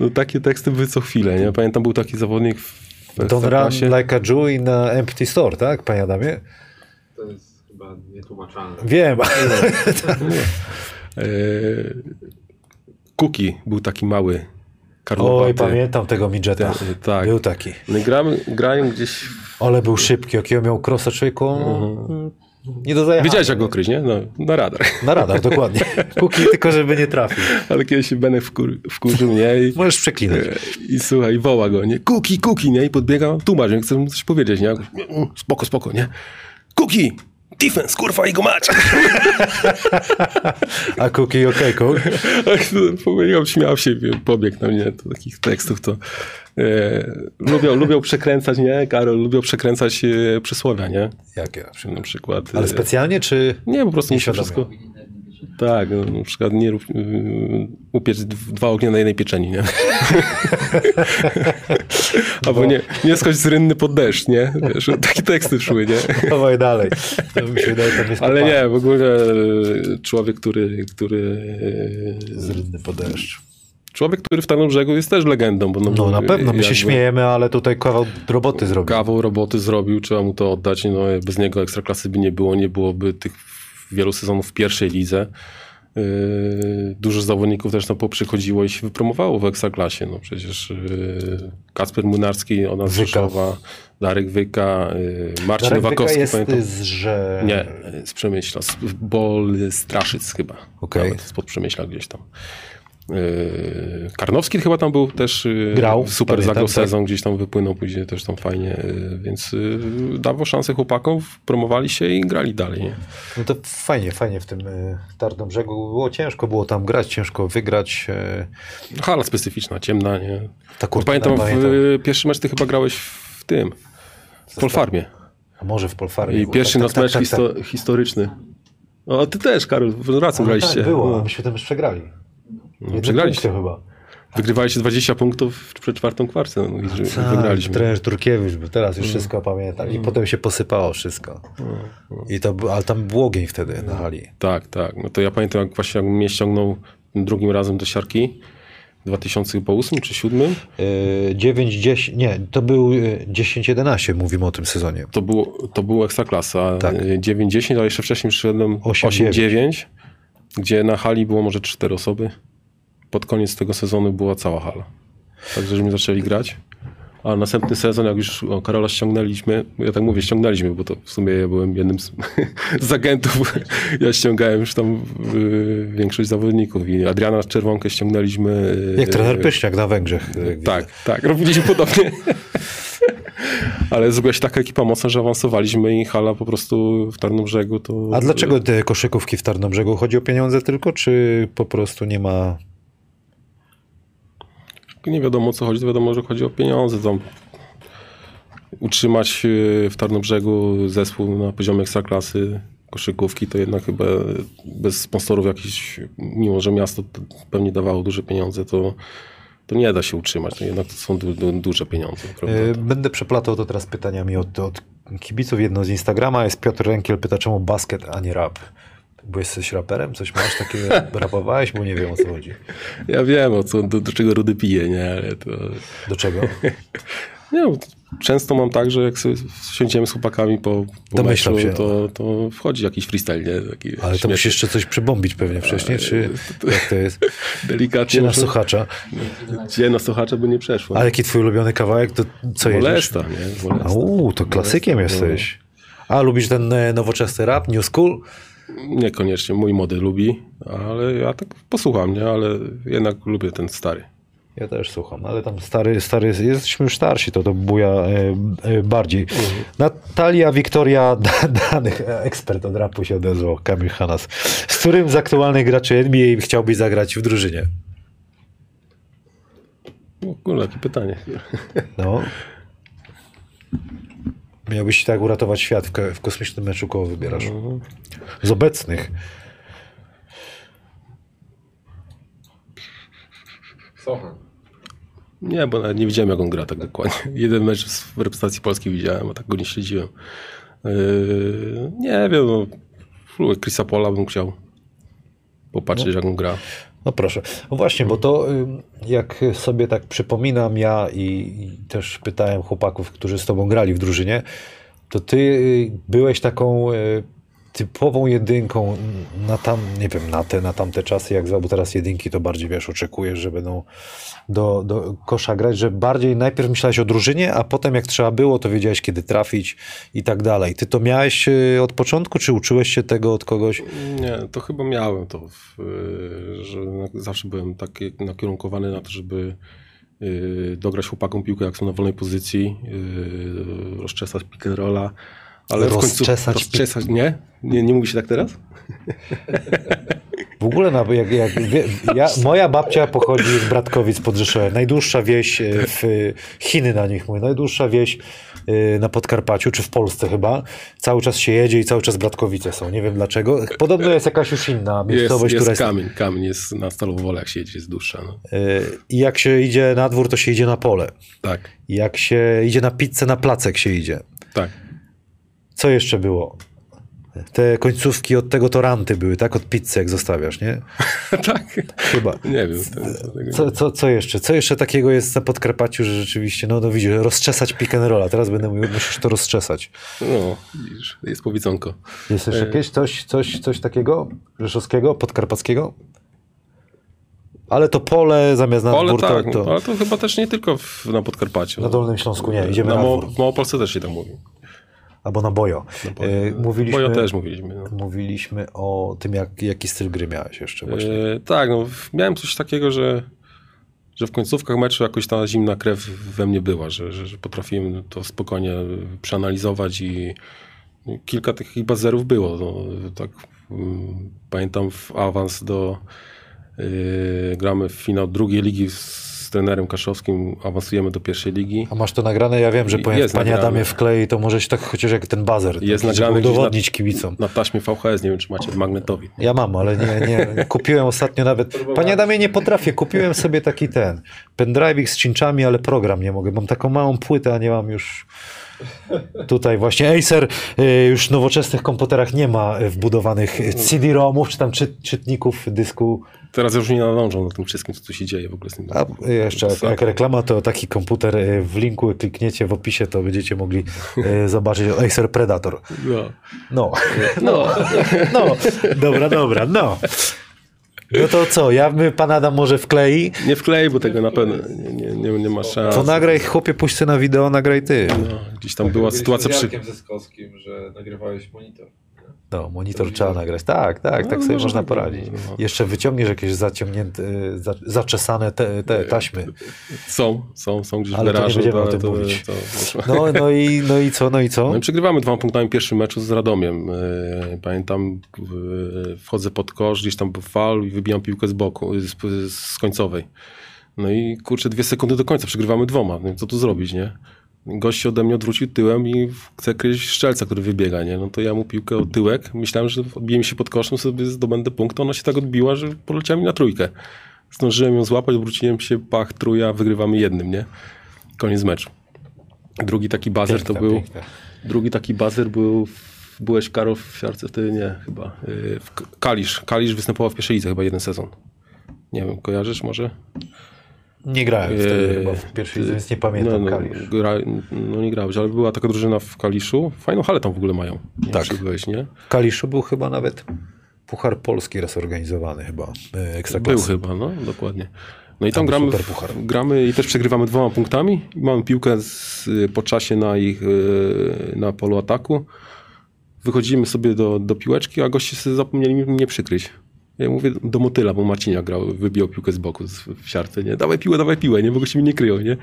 No takie teksty były co chwilę, nie? Pamiętam, był taki zawodnik w Don't run like a Jew in a empty store, tak, panie Adamie? To jest chyba nietłumaczalne. Wiem. E, Kuki był taki mały, Oj, karłowaty. pamiętam tego midżeta. Te- tak. Był taki. No i gramy, grają gdzieś... Ale był szybki, jakiego miał krosa człowieku. Mhm. Nie do zajechania. Wiedziałeś jak go kryć, nie? No, na radar. Na radar, dokładnie. Kuki, tylko żeby nie trafił. Ale kiedyś się Benek wkur, wkurzył, nie? I, Możesz przeklinać. I słuchaj, woła go, nie? Kuki, Kuki, nie? I podbiega, tłumacz, nie? Chcę mu coś powiedzieć, nie? Spoko, spoko, nie? Kuki! Defense, kurwa, i go mać! A Kuki, okej, cool. Pomyliłem, śmiał się, pobiegł na mnie do takich tekstów, to e, lubią, lubią przekręcać, nie? Karol, lubią przekręcać e, przysłowia, nie? Jakie? Na przykład... Ale e, specjalnie, czy... Nie, po prostu musi Nieświadomie. wszystko... Tak, no, na przykład nie rób, yy, upiec dwa ognia na jednej pieczeni, nie? Albo nie, nie skocz z rynny pod deszcz, nie? Wiesz, takie teksty szły, nie? Dawaj dalej. To mi się wydaje, tam jest Ale nie, w ogóle e, człowiek, który, który e, Z rynny po deszcz. człowiek, który w Tarnobrzegu jest też legendą, bo no, No na pewno, my się śmiejemy, ale tutaj kawał roboty zrobił. Kawał roboty zrobił, trzeba mu to oddać, no bez niego ekstraklasy by nie było, nie byłoby tych wielu sezonów w pierwszej lidze. Yy, dużo zawodników też tam poprzychodziło i się wypromowało w Ekstraklasie. No przecież yy, Kacper Młynarski, ona z Wyka. Rzeszowa, Darek Wyka, yy, Marcin Darek Wyka Nowakowski, jest pamiętam. z, że... Nie, z Przemyśla, z Bol Straszyc chyba. Okej. Nawet spod Przemyśla gdzieś tam. Yy, Karnowski chyba tam był też. yy, Grał, Super pamiętam, zagrał tak. sezon, gdzieś tam wypłynął później też tam fajnie, yy, więc dawał szansę chłopakom, promowali się i grali dalej. Nie? No to fajnie, fajnie w tym Tarnym Brzegu. Było ciężko było tam grać, ciężko wygrać. y, Hala specyficzna, ciemna, nie? Ta Bo kurtyna, pamiętam, w pierwszy mecz ty chyba grałeś w tym, w Polfarmie. A może w Polfarmie. I pierwszy Tak, nasz tak, mecz tak, tak, histo- historyczny. O, ty też, Karol, razem Ale graliście. tak, było, No. myśmy ten mecz przegrali. Jednym przegraliście. chyba. Wygrywaliście 20 punktów przed czwartą kwartę. No, i Tak, wygraliśmy. trener Turkiewicz, bo teraz już wszystko pamiętam. I potem się posypało wszystko. I to, ale tam był ogień wtedy na hali. Tak, tak. No to ja pamiętam, jak właśnie jak mnie ściągnął drugim razem do siarki. 2008 czy 2007. Yy, 9, 10, nie, to był yy, 10-11, mówimy o tym sezonie. To było, to było Ekstraklasa. Tak. Tak. 9-10, a jeszcze wcześniej przyszedłem 8-9. 8-9, gdzie na hali było może 4 osoby. Pod koniec tego sezonu była cała hala. Tak, żeśmy zaczęli grać. A następny sezon, jak już o, Karola ściągnęliśmy, ja tak mówię, ściągnęliśmy, bo to w sumie ja byłem jednym z, z agentów. Ja ściągałem już tam y, większość zawodników. I Adriana Czerwonkę ściągnęliśmy. y, Jak trener Pyszniak na Węgrzech. tak, tak, robiliśmy podobnie. Ale zrobiła się taka ekipa mocna, że awansowaliśmy i hala po prostu w Tarnobrzegu to... A dlaczego te koszykówki w Tarnobrzegu? Chodzi o pieniądze tylko, czy po prostu nie ma... Nie wiadomo o co chodzi, wiadomo, że chodzi o pieniądze. Tam utrzymać y, w Tarnobrzegu zespół na poziomie ekstraklasy koszykówki, to jednak chyba bez sponsorów jakichś, mimo że miasto to pewnie dawało duże pieniądze, to, to nie da się utrzymać. To jednak to są du, du, duże pieniądze. Prawda? Yy, Będę przeplatał to teraz pytaniami od, od kibiców. Jedno z Instagrama jest Piotr Renkiel, pyta czemu basket, a nie rap? Bo jesteś raperem? Coś masz takiego? Rapowałeś? Bo nie wiem o co chodzi. Ja wiem, o co, do, do czego Rudy pije, nie? Ale to... Do czego? Nie, bo często mam tak, że jak sobie siądziemy z chłopakami po, po meczu, się. to, to wchodzi jakiś freestyle, nie? Taki Ale to śmieszny. musisz jeszcze coś przybombić pewnie wcześniej, czy jak to jest? Delikatnie. Na słuchacza? Gdzie na słuchacza by nie przeszło. A jaki twój ulubiony kawałek? To co jedziesz? Molesta, nie? A Molesta. uu, to klasykiem jesteś. A lubisz ten e, nowoczesny rap, new school? Niekoniecznie mój młody lubi, ale ja tak posłucham, nie? Ale jednak lubię ten stary. Ja też słucham, ale tam stary, stary, jesteśmy już starsi, to to buja e, e, bardziej. Natalia Wiktoria Da- Danych, ekspert od rapu się odezwał, Kamil Hanas. Z którym z aktualnych graczy NBA chciałbyś zagrać w drużynie? O kurde, jakie pytanie. No. Miałbyś tak uratować świat w, w kosmicznym meczu, kogo wybierasz? Z obecnych. Sochan. Nie, bo nawet nie widziałem, jak on gra tak dokładnie. Jeden mecz w reprezentacji Polski widziałem, a tak go nie śledziłem. Yy, nie wiem, no, Chrisa Pola bym chciał popatrzeć, jak on gra. No proszę. No właśnie, bo to ym, jak sobie tak przypominam ja i, i też pytałem chłopaków, którzy z tobą grali w drużynie, to ty y, byłeś taką y, typową jedynką na tam, nie wiem, na te, na tamte czasy, jak bo teraz jedynki to bardziej, wiesz, oczekujesz, że będą do, do kosza grać, że bardziej najpierw myślałeś o drużynie, a potem jak trzeba było, to wiedziałeś kiedy trafić i tak dalej. Ty to miałeś y, od początku, czy uczyłeś się tego od kogoś? Nie, to chyba miałem to, yy, że zawsze byłem taki nakierunkowany na to, żeby yy, dograć chłopakom piłkę, jak są na wolnej pozycji, rozczesać pick and rolla, ale w końcu Rozczesać rozczesać, nie? nie? Nie mówi się tak teraz? W ogóle na, jak, jak, ja, moja babcia pochodzi z Bratkowic pod Rzeszowem. Najdłuższa wieś e, w Chiny na nich mówię. Najdłuższa wieś e, na Podkarpaciu, czy w Polsce chyba. Cały czas się jedzie i cały czas Bratkowice są. Nie wiem dlaczego. Podobno jest jakaś już inna Jest, miejscowość, jest która jest... kamień, kamień jest na Stalowole, jak się jedzie, jest dłuższa. No. e, I jak się idzie na dwór, to się idzie na pole. Tak, I Jak się idzie na pizzę, na placek się idzie. tak. Co jeszcze było? Te końcówki od tego toranty były, tak? Od pizzy, jak zostawiasz, nie? tak? Chyba. Nie wiem. Co, co, co jeszcze? Co jeszcze takiego jest na Podkarpaciu, że rzeczywiście, no, no widzisz, rozczesać pick and rolla. Teraz będę mówił, musisz to rozczesać. No, widzisz, jest powiedzonko. Jest jeszcze jakieś coś, coś, coś takiego rzeszowskiego, podkarpackiego? Ale to pole zamiast na dwór, tak, to, ale to chyba też nie tylko w, na Podkarpaciu. na Dolnym Śląsku nie, idziemy na na, Mo- w Małopolsce też się tak mówi. Albo na bojo. E, mówiliśmy, Bo ja też mówiliśmy. No. mówiliśmy o tym, jak, jaki styl gry miałeś jeszcze właśnie. E, tak, no, miałem coś takiego, że, że w końcówkach meczu jakoś ta zimna krew we mnie była, że, że, że potrafiłem to spokojnie przeanalizować i i kilka takich bazerów było. No, tak, mm, pamiętam w awans do y, gramy w finał drugiej ligi z, z trenerem Kaszowskim, awansujemy do pierwszej ligi. A masz to nagrane? Ja wiem, że powiem, Jest panie nagrane. Adamie wklei, to może się tak chociaż jak ten bazer. Jest taki, nagrane udowodnić kibicom. Na taśmie VHS, nie wiem czy macie magnetowi. Ja mam, ale nie, nie. Kupiłem ostatnio nawet. Panie Adamie, nie potrafię. Kupiłem sobie taki ten pendrive'ik z cinczami, ale program nie mogę. Mam taką małą płytę, a nie mam już. Tutaj właśnie Acer y, już w nowoczesnych komputerach nie ma wbudowanych CD-ROMów czy tam czy, czytników dysku. Teraz już nie nadążą na tym wszystkim, co tu się dzieje w ogóle z tym. A jeszcze jak, jak reklama, to taki komputer y, w linku klikniecie w opisie, to będziecie mogli y, zobaczyć Acer Predator. No. No. No. No. Dobra, dobra, no. No to co, ja my pan Adam może wklei, Nie wklej, bo tego na pewno nie, nie, nie, nie ma szans. to nagraj chłopie, puść na wideo, nagraj ty. No, gdzieś tam była sytuacja z przy... Jarkiem Zyskowskim, że nagrywałeś monitor. No, monitor trzeba nagrać. Tak, tak, tak No, sobie może można tak poradzić. będzie, no. Jeszcze wyciągniesz jakieś zaciągnięte, y, za, zaczesane te, te taśmy. Są, są, są gdzieś Ale w to nie garażu. będziemy o ale tym to, mówić. To, No, no, i, no i co, no i co? No i przegrywamy dwoma punktami pierwszy meczu z Radomiem. E, Pamiętam, e, wchodzę pod kosz, gdzieś tam był fal i wybijam piłkę z boku, z, z końcowej. No i kurczę, dwie sekundy do końca, przegrywamy dwoma. No co tu zrobić, nie? Gość się ode mnie odwrócił tyłem i chce kryć szczelca, który wybiega, nie? No to ja mu piłkę o tyłek, myślałem, że odbije mi się pod koszem, sobie zdobędę punkt, ona się tak odbiła, że poleciała mi na trójkę. Zdążyłem ją złapać, odwróciłem się, pach, truja, wygrywamy jednym, nie? Koniec meczu. Drugi taki bazer to był... Drugi taki bazer był, w- byłeś Karol w siarce wtedy? Nie, chyba. Yy, K- Kalisz. Kalisz występował w pierwszej lidze chyba jeden sezon. Nie wiem, kojarzysz może? Nie grałem wtedy Eee, chyba w pierwszej, więc nie pamiętam no, no, Kalisz. gra, no nie grałeś, ale była taka drużyna w Kaliszu. Fajną halę tam w ogóle mają. Nie Tak. byłeś, nie? W Kaliszu był chyba nawet Puchar Polski raz organizowany chyba, y, Był chyba, no dokładnie. No i tam, był gramy, w, gramy i też przegrywamy dwoma punktami. Mamy piłkę z, po czasie na ich yy, na polu ataku. Wychodzimy sobie do, do piłeczki, a goście sobie zapomnieli mnie przykryć. Ja mówię do motyla, bo Marcinia grał, wybijał piłkę z boku z, w siarce, nie? Dawaj piłę, dawaj piłę, nie? Bo goście mi nie kryją, nie?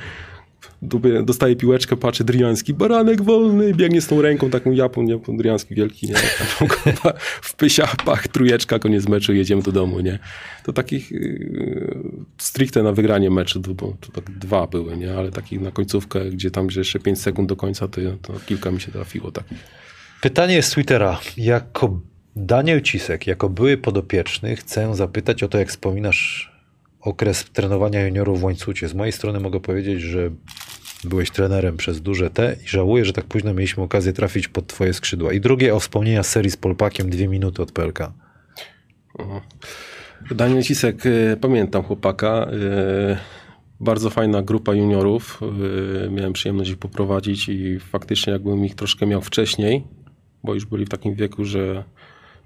Dostaje piłeczkę, patrzy Driański, baranek wolny, biegnie z tą ręką, taką japą, nie? Driański wielki, nie? W pysia, pach, trujeczka, koniec meczu, jedziemy do domu, nie? To takich yy, stricte na wygranie meczu, bo to tak dwa były, nie? Ale takich na końcówkę, gdzie tam że jeszcze 5 sekund do końca, to, to kilka mi się trafiło takich. Pytanie z Twittera. Jako Daniel Cisek, jako były podopieczny, chcę zapytać o to, jak wspominasz okres trenowania juniorów w łańcucie. Z mojej strony mogę powiedzieć, że byłeś trenerem przez duże T i żałuję, że tak późno mieliśmy okazję trafić pod twoje skrzydła. I drugie o wspomnienia serii z Polpakiem, dwie minuty od PLK. Daniel Cisek, y, pamiętam chłopaka. y, Bardzo fajna grupa juniorów. y, Miałem przyjemność ich poprowadzić i faktycznie jakbym ich troszkę miał wcześniej, bo już byli w takim wieku, że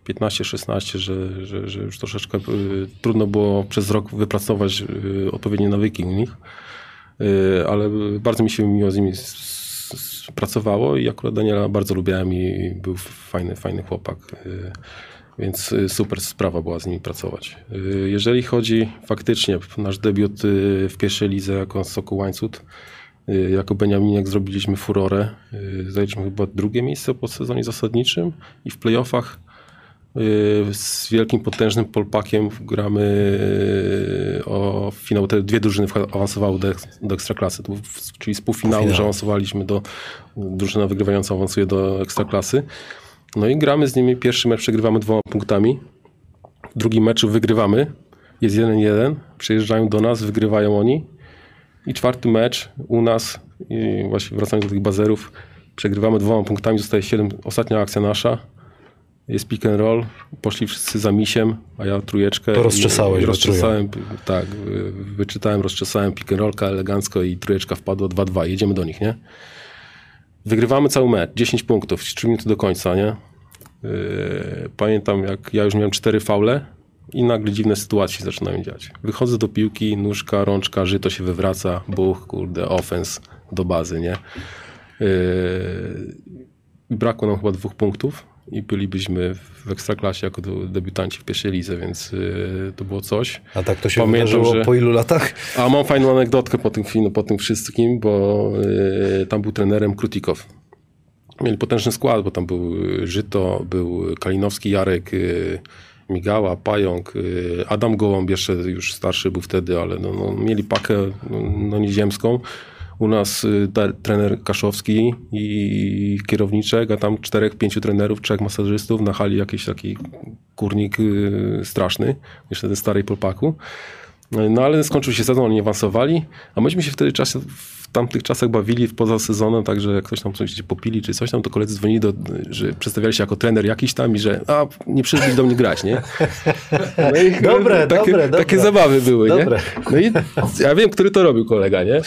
15-16, że, że, że już troszeczkę y, trudno było przez rok wypracować y, odpowiednie nawyki u nich. Y, Ale bardzo mi się miło z nimi pracowało i akurat Daniela bardzo lubiałem i był fajny, fajny chłopak. Więc super sprawa była z nimi pracować. Jeżeli chodzi faktycznie nasz debiut w pierwszej lidze jako Sokół Łańcut, jako Beniaminek zrobiliśmy furorę. Zajęliśmy chyba drugie miejsce po sezonie zasadniczym i w playoffach z wielkim, potężnym Polpakiem gramy y, o finał. Te dwie drużyny awansowały do, do Ekstraklasy, czyli z półfinału, Półfinał. że awansowaliśmy do, drużyna wygrywająca awansuje do Ekstraklasy. No i gramy z nimi. Pierwszy mecz przegrywamy dwoma punktami. W drugim meczu wygrywamy. Jest 1-1. Przyjeżdżają do nas, wygrywają oni. I czwarty mecz u nas, i właśnie wracając do tych bazerów, przegrywamy dwoma punktami, zostaje 7, ostatnia akcja nasza. Jest pick and roll, poszli wszyscy za misiem, a ja trójeczkę. To rozczesałeś i, rozczesałem, tak, y, wyczytałem, rozczesałem pick and rollka elegancko i trójeczka wpadła 2-2, jedziemy do nich, nie? Wygrywamy cały mecz, 10 punktów, 3 minuty do końca, nie? Yy, pamiętam, jak ja już miałem 4 faule i nagle dziwne sytuacje zaczynają dziać. Wychodzę do piłki, nóżka, rączka, żyto się wywraca, buch, kurde, offense do bazy, nie? Yy, brakło nam chyba dwóch punktów i bylibyśmy w ekstraklasie jako debiutanci w pierwszej lidze, więc yy, to było coś. A tak to się Pamiętam, wydarzyło że- po ilu latach? A mam fajną anegdotkę po tym, po tym wszystkim, bo y, tam był trenerem Krutikow. Mieli potężny skład, bo tam był y, Żyto, był Kalinowski, Jarek, y, Migała, Pająk, y, Adam Gołąb, jeszcze już starszy był wtedy, ale no, no, mieli pakę no, no, nieziemską. U nas y, trener Kaszowski i kierowniczek, a tam czterech, pięciu trenerów, trzech masażystów na hali jakiś taki kurnik y, straszny, jeszcze ten starej Polpaku. No ale skończył się sezon, oni nie awansowali, a myśmy się wtedy czas, w tamtych czasach bawili poza sezonem, także jak ktoś tam coś popili czy coś tam, to koledzy dzwonili, do, że przedstawiali się jako trener jakiś tam i że a, nie przyszli do mnie grać, nie? No i Dobre, takie, dobre, Takie dobre. zabawy były, Dobre. nie? No i ja wiem, który to robił kolega, nie?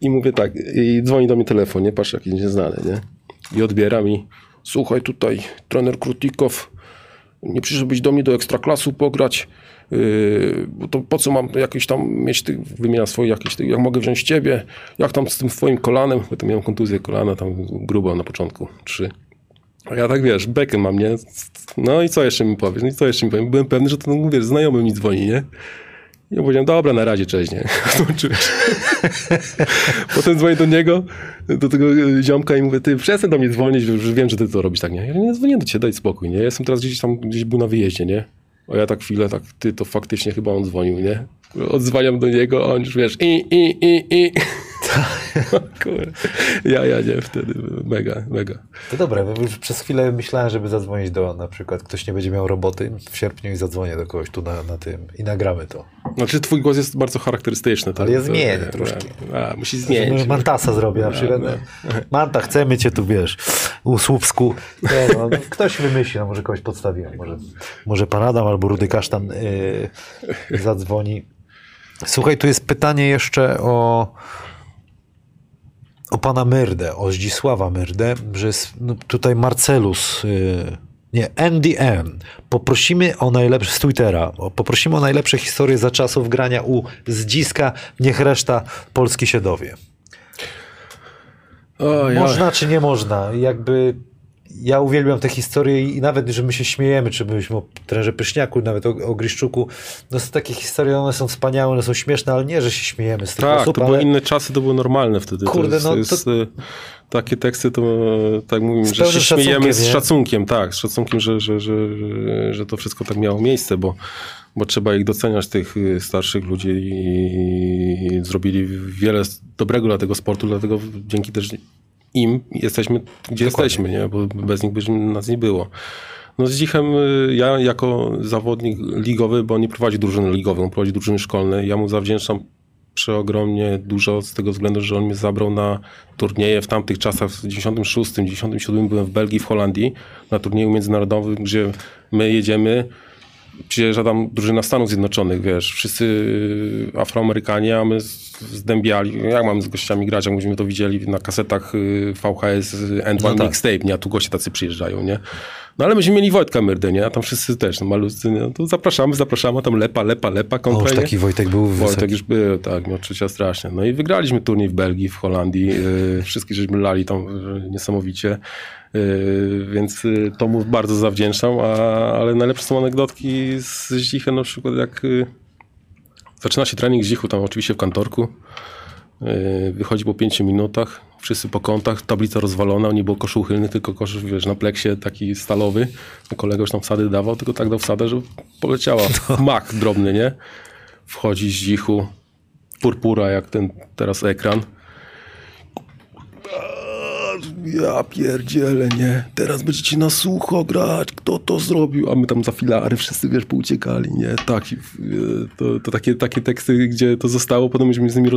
I mówię tak, i dzwoni do mnie telefon, nie? Patrz, jakiś nieznany, nie? I odbieram i słuchaj tutaj, trener Krutikow, nie przyszedłbyś do mnie do ekstraklasu pograć, to po co mam jakieś tam mieć, tych, wymiana swoje jakieś, tych, jak mogę wziąć ciebie, jak tam z tym twoim kolanem, bo to miałem kontuzję kolana, tam grubo na początku, trzy. A ja tak wiesz, bekę mam, nie? No i co jeszcze mi powiesz? No i co jeszcze mi powiesz? Byłem pewny, że to, no, wiesz, znajomy mi dzwoni, nie? I ja powiedziałem, dobra, na razie, cześć, nie? Potem dzwonię do niego, do tego ziomka i mówię, ty przestań do mnie dzwonić, już wiem, że ty to robisz tak, nie? Ja nie dzwonię do ciebie, daj spokój, nie? Ja jestem teraz gdzieś tam, gdzieś był na wyjeździe, nie? A ja tak chwilę, tak, ty, to faktycznie chyba on dzwonił, nie? Odzwaniam do niego, a on już, wiesz, i, i, i, i. Kurde. Ja, ja nie, wtedy mega, mega. To dobre, bo już przez chwilę myślałem, żeby zadzwonić do na przykład, ktoś nie będzie miał roboty w sierpniu i zadzwonię do kogoś tu na, na tym i nagramy to. Znaczy twój głos jest bardzo charakterystyczny. To, Ale ja zmienię to- troszkę. A, musi zmienić. Mantasa zrobię na przykład. no. Manta, chcemy cię tu, wiesz, u Słupsku. Nie, no, ktoś wymyśli, no, może kogoś podstawiłem. Może, może pan Adam albo Rudy Kasztan yy, zadzwoni. Słuchaj, tu jest pytanie jeszcze o, o pana Myrdę, o Zdzisława Myrdę, że jest no, tutaj Marcelus, yy, nie, NDM. Poprosimy o najlepsze, z Twittera, poprosimy o najlepsze historie za czasów grania u Zdziska, niech reszta Polski się dowie. Można czy nie można? Jakby ja uwielbiam te historie i nawet, że my się śmiejemy, czy byliśmy o trenerze Pyszniaku, nawet o, o Griszczuku, no są takie historie, one są wspaniałe, one są śmieszne, ale nie, że się śmiejemy z tych tak, osób, to ale były inne czasy, to było normalne wtedy. Kurde, jest, no to jest, e, Takie teksty to tak mówimy, że się śmiejemy szacunkiem, z nie? szacunkiem, tak, z szacunkiem, że, że, że, że, że to wszystko tak miało miejsce, bo, bo trzeba ich doceniać, tych y, starszych ludzi i zrobili wiele dobrego dla tego sportu, dlatego dzięki też im jesteśmy, gdzie jesteśmy, nie? bo bez nich by nas nie było. No z Dzichem y, ja jako zawodnik ligowy, bo on nie prowadzi drużyny ligowej, on prowadzi drużyny szkolne, ja mu zawdzięczam przeogromnie dużo z tego względu, że on mnie zabrał na turnieje w tamtych czasach, w 96, 97 byłem w Belgii, w Holandii, na turnieju międzynarodowym, gdzie my jedziemy, przyjeżdża tam drużyna Stanów Zjednoczonych, wiesz, wszyscy y, Afroamerykanie, a my zdębiali, jak mamy z gościami grać, jak myśmy to widzieli na kasetach y, VHS N1 No tak. Mixtape, nie, a tu goście tacy przyjeżdżają, nie. No ale myśmy mieli Wojtka Myrdę, nie, a tam wszyscy też, no malutcy, nie, to zapraszamy, zapraszamy, a tam lepa, lepa, lepa, o, kontra, już nie? taki Wojtek był wysoki. Wojtek już był, tak, miał trzecia strasznie. No i wygraliśmy turniej w Belgii, w Holandii. Yy, wszystkich żeśmy lali tam yy, niesamowicie. Yy, więc yy, to mu bardzo zawdzięczam, a, ale najlepsze są anegdotki z Zichem na przykład jak yy, zaczyna się trening z Zichu tam oczywiście w kantorku. Wychodzi po pięciu minutach, wszyscy po kątach, tablica rozwalona, nie było koszu uchylnych, tylko kosz, wiesz, na pleksie taki stalowy. Kolega już tam wsady dawał, tylko tak dał wsadę, że poleciała mak drobny, nie? Wchodzi z Zichu, purpura jak ten teraz ekran. Ja pierdzielę, nie? Teraz będziecie na sucho grać. Kto to zrobił? A my tam za filary wszyscy, wiesz, pouciekali, nie? Tak, to, to takie, takie teksty, gdzie to zostało, potem myśmy z nimi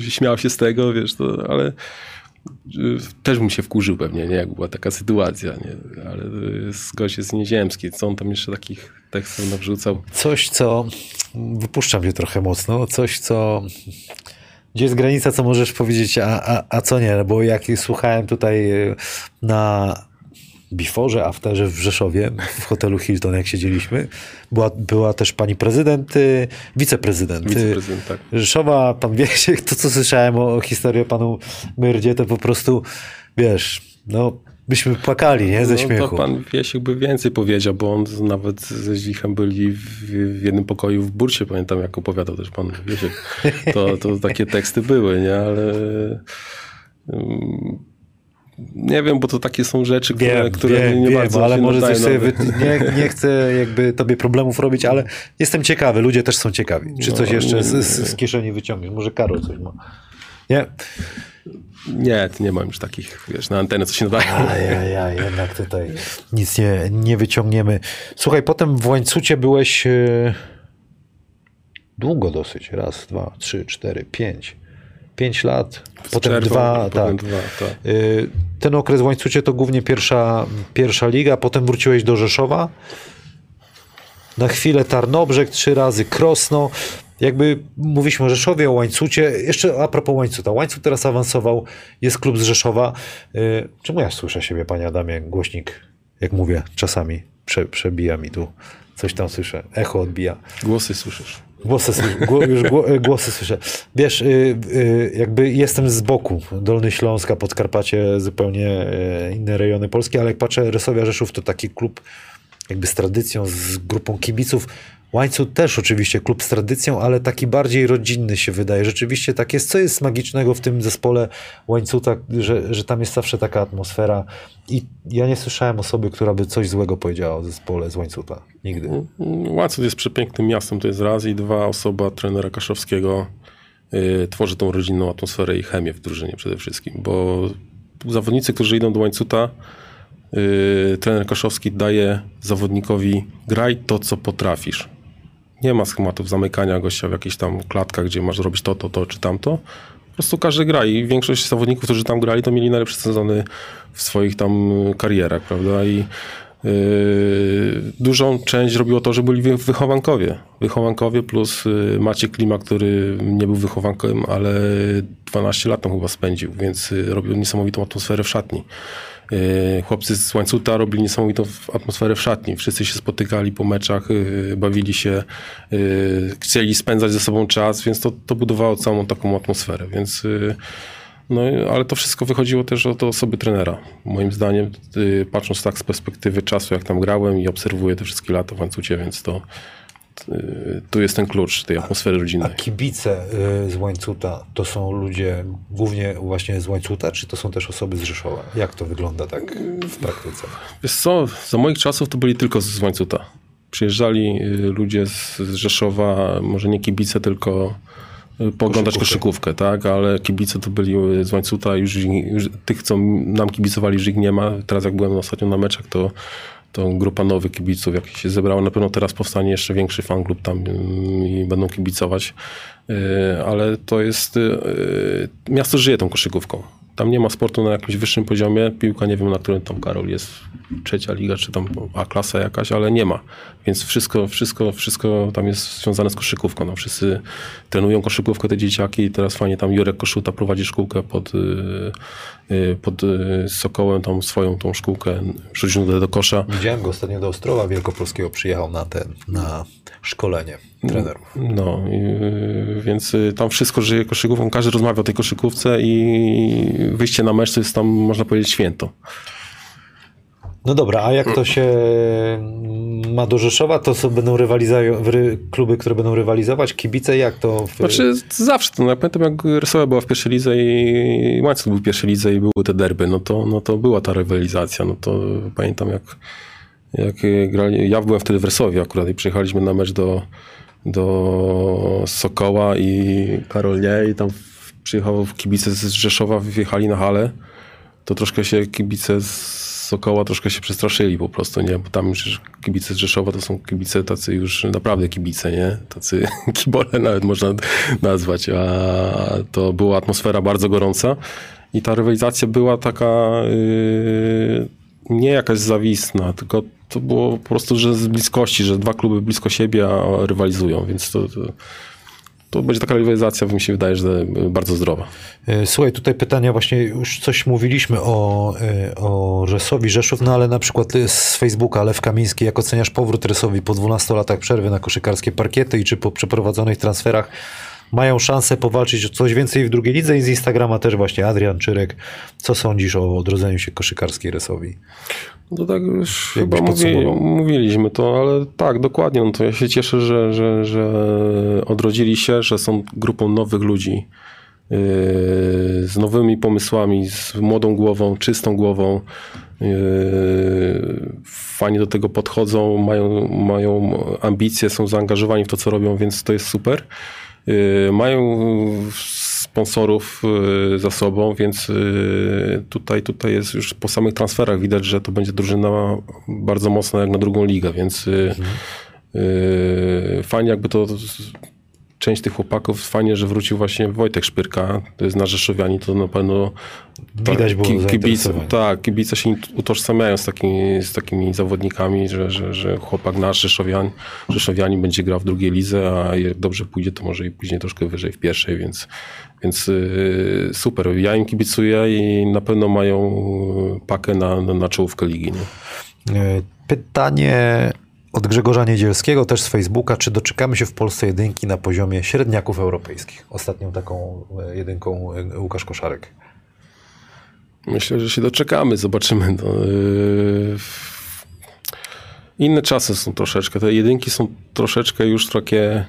się śmiał się z tego, wiesz, to, ale y, też bym się wkurzył pewnie, nie, jak była taka sytuacja, nie, ale y, gość jest nieziemski, co on tam jeszcze takich tekstów nawrzucał. Coś, co wypuszczam cię trochę mocno, coś, co gdzie jest granica, co możesz powiedzieć, a, a, a co nie, bo jak słuchałem tutaj y, na beforze, afterze w Rzeszowie, w hotelu Hilton, jak siedzieliśmy, była, była też pani prezydent, y, wiceprezydent, y, Wiceprezydent, tak. Rzeszowa, pan wie, to co słyszałem o, o historii o panu Myrdzie, to po prostu, wiesz, no, byśmy płakali, nie, ze no, śmiechu. To pan Wiesiek by więcej powiedział, bo on nawet ze Zichem byli w, w jednym pokoju w Burcie, pamiętam jak opowiadał też pan Wiesiek. To, to takie teksty były, nie, ale... um, nie wiem, bo to takie są rzeczy, które, Wiem, które wiem, nie wiem, bardzo ale może coś sobie wy... nie, nie chcę jakby tobie problemów robić, ale jestem ciekawy, ludzie też są ciekawi. Czy No, coś jeszcze nie, z, nie, z, z kieszeni wyciągniesz? Może Karol coś ma. Nie? Nie, nie mam już takich, wiesz, na antenę, co się nadaje. A ja, ja jednak tutaj nic nie, nie wyciągniemy. Słuchaj, potem w łańcucie byłeś e, długo dosyć. Raz, dwa, trzy, cztery, pięć. Pięć lat, potem przerwą, dwa, potem tak. dwa, tak. Y, Ten okres w łańcucie to głównie pierwsza, pierwsza liga, potem wróciłeś do Rzeszowa. Na chwilę Tarnobrzeg, trzy razy Krosno. Jakby mówiliśmy o Rzeszowie, o łańcucie. Jeszcze a propos łańcuta. Łańcut teraz awansował, jest klub z Rzeszowa. Y, Czemu ja słyszę siebie, panie Adamie, głośnik, jak mówię, czasami prze, przebija mi tu. Coś tam słyszę, echo odbija. Głosy słyszysz. Głosy, już gło, głosy słyszę. Wiesz, y, y, jakby jestem z boku. Dolny Śląska, Podkarpacie, zupełnie y, inne rejony Polski, ale jak patrzę, Rysowia Rzeszów to taki klub jakby z tradycją, z grupą kibiców. Łańcuch też oczywiście klub z tradycją, ale taki bardziej rodzinny się wydaje. Rzeczywiście tak jest. Co jest magicznego w tym zespole Łańcuta, że, że tam jest zawsze taka atmosfera i ja nie słyszałem osoby, która by coś złego powiedziała o zespole z Łańcuta. Nigdy. Łańcuch jest przepięknym miastem, to jest raz i dwa osoba trenera Kaszowskiego y, tworzy tą rodzinną atmosferę i chemię w drużynie przede wszystkim, bo zawodnicy, którzy idą do Łańcuta, y, trener Kaszowski daje zawodnikowi graj to, co potrafisz. Nie ma schematów zamykania gościa w jakichś tam klatkach, gdzie masz zrobić to, to, to czy tamto. Po prostu każdy gra i większość zawodników, którzy tam grali, to mieli najlepsze sezony w swoich tam karierach, prawda? I Yy, dużą część robiło to, że byli wy- wychowankowie. Wychowankowie plus yy, Maciek Klima, który nie był wychowankiem, ale 12 lat tam chyba spędził, więc yy, robił niesamowitą atmosferę w szatni. Yy, Chłopcy z Łańcuta robili niesamowitą atmosferę w szatni. Wszyscy się spotykali po meczach, yy, bawili się, yy, chcieli spędzać ze sobą czas, więc to, to budowało całą taką atmosferę. Więc no, ale to wszystko wychodziło też od osoby trenera. Moim zdaniem, patrząc tak z perspektywy czasu, jak tam grałem i obserwuję te wszystkie lata w łańcucie, więc to tu jest ten klucz tej atmosfery A rodzinnej. kibice y, z Łańcuta to są ludzie głównie właśnie z Łańcuta, czy to są też osoby z Rzeszowa? Jak to wygląda tak w praktyce? Wiesz co, za moich czasów to byli tylko z łańcuta. Przyjeżdżali y, ludzie z, Rzeszowa, może nie kibice, tylko y, pooglądać Koszykówkę. koszykówkę, tak? Ale kibice to byli y, z łańcuta, już, już tych, co nam kibicowali, już ich nie ma. Teraz jak byłem ostatnio na meczach, to, to grupa nowych kibiców jak się zebrała. Na pewno teraz powstanie jeszcze większy fanklub tam y, i będą kibicować. Y, Ale to jest... y, y, Miasto żyje tą koszykówką. Tam nie ma sportu na jakimś wyższym poziomie. Piłka, nie wiem na którym tam Karol jest, trzecia liga, czy tam A-klasa jakaś, ale nie ma. Więc wszystko, wszystko, wszystko tam jest związane z koszykówką. No, wszyscy trenują koszykówkę, te dzieciaki teraz fajnie tam Jurek Koszuta prowadzi szkółkę pod, pod y, Sokołem, tą swoją tą szkółkę, rzucił do kosza. Widziałem go ostatnio do Ostrowa Wielkopolskiego, przyjechał na ten, na szkolenie trenerów. No, y, więc y, tam wszystko żyje koszykówką, każdy rozmawia o tej koszykówce i wyjście na mecz to jest tam, można powiedzieć, święto. No dobra, a jak to się ma do Rzeszowa, to są, będą rywalizować, kluby, które będą rywalizować, kibice, jak to? W... Znaczy zawsze, no, ja pamiętam jak Rysowa była w pierwszej lidze i Łańcuch był w pierwszej lidze i były te derby, no to, no to była ta rywalizacja, no to pamiętam jak, jak grali, ja byłem wtedy w Rysowie akurat i przyjechaliśmy na mecz do, do Sokoła i Karol nie i tam przyjechał kibice z Rzeszowa, wjechali na halę, to troszkę się kibice z Sokoła troszkę się przestraszyli po prostu, nie? Bo tam już kibice z Rzeszowa to są kibice tacy już naprawdę kibice, nie? Tacy kibole nawet można nazwać, a to była atmosfera bardzo gorąca i ta rywalizacja była taka yy, nie jakaś zawistna, tylko to było po prostu, że z bliskości, że dwa kluby blisko siebie rywalizują, więc to, to, to będzie taka rywalizacja, mi się wydaje, że bardzo zdrowa. E, Słuchaj, tutaj pytania właśnie, już coś mówiliśmy o, e, o Resowi Rzeszów, no ale na przykład z Facebooka Lew Kamiński, jak oceniasz powrót Resowi po 12 latach przerwy na koszykarskie parkiety i czy po przeprowadzonych transferach mają szansę powalczyć o coś więcej w drugiej lidze i z Instagrama też właśnie Adrian Czyrek. Co sądzisz o odrodzeniu się koszykarskiej Resowi? No tak już Jakbyś chyba mówi, mówiliśmy to, ale tak, dokładnie. No to ja się cieszę, że, że, że odrodzili się, że są grupą nowych ludzi yy, z nowymi pomysłami, z młodą głową, czystą głową. Yy, fajnie do tego podchodzą, mają, mają ambicje, są zaangażowani w to, co robią, więc to jest super. Yy, Mają sponsorów yy, za sobą, więc yy, tutaj, tutaj jest już po samych transferach widać, że to będzie drużyna bardzo mocna jak na drugą ligę, więc yy, yy, fajnie jakby to część tych chłopaków, fajnie, że wrócił właśnie Wojtek Szpyrka, to jest nasz Rzeszowianin, to na pewno Widać było kibice, tak, kibice się utożsamiają z takimi, z takimi zawodnikami, że, że, że chłopak nasz Rzeszowian, Rzeszowianin będzie grał w drugiej lidze, a jak dobrze pójdzie, to może i później troszkę wyżej w pierwszej, więc, więc yy, super. Ja im kibicuję i na pewno mają pakę na, na, na czołówkę ligi. Nie? E, Pytanie od Grzegorza Niedzielskiego, też z Facebooka. Czy doczekamy się w Polsce jedynki na poziomie średniaków europejskich? Ostatnią taką e, jedynką e, Łukasz Koszarek. Myślę, że się doczekamy, zobaczymy. No, yy, inne czasy są troszeczkę. Te jedynki są troszeczkę już takie.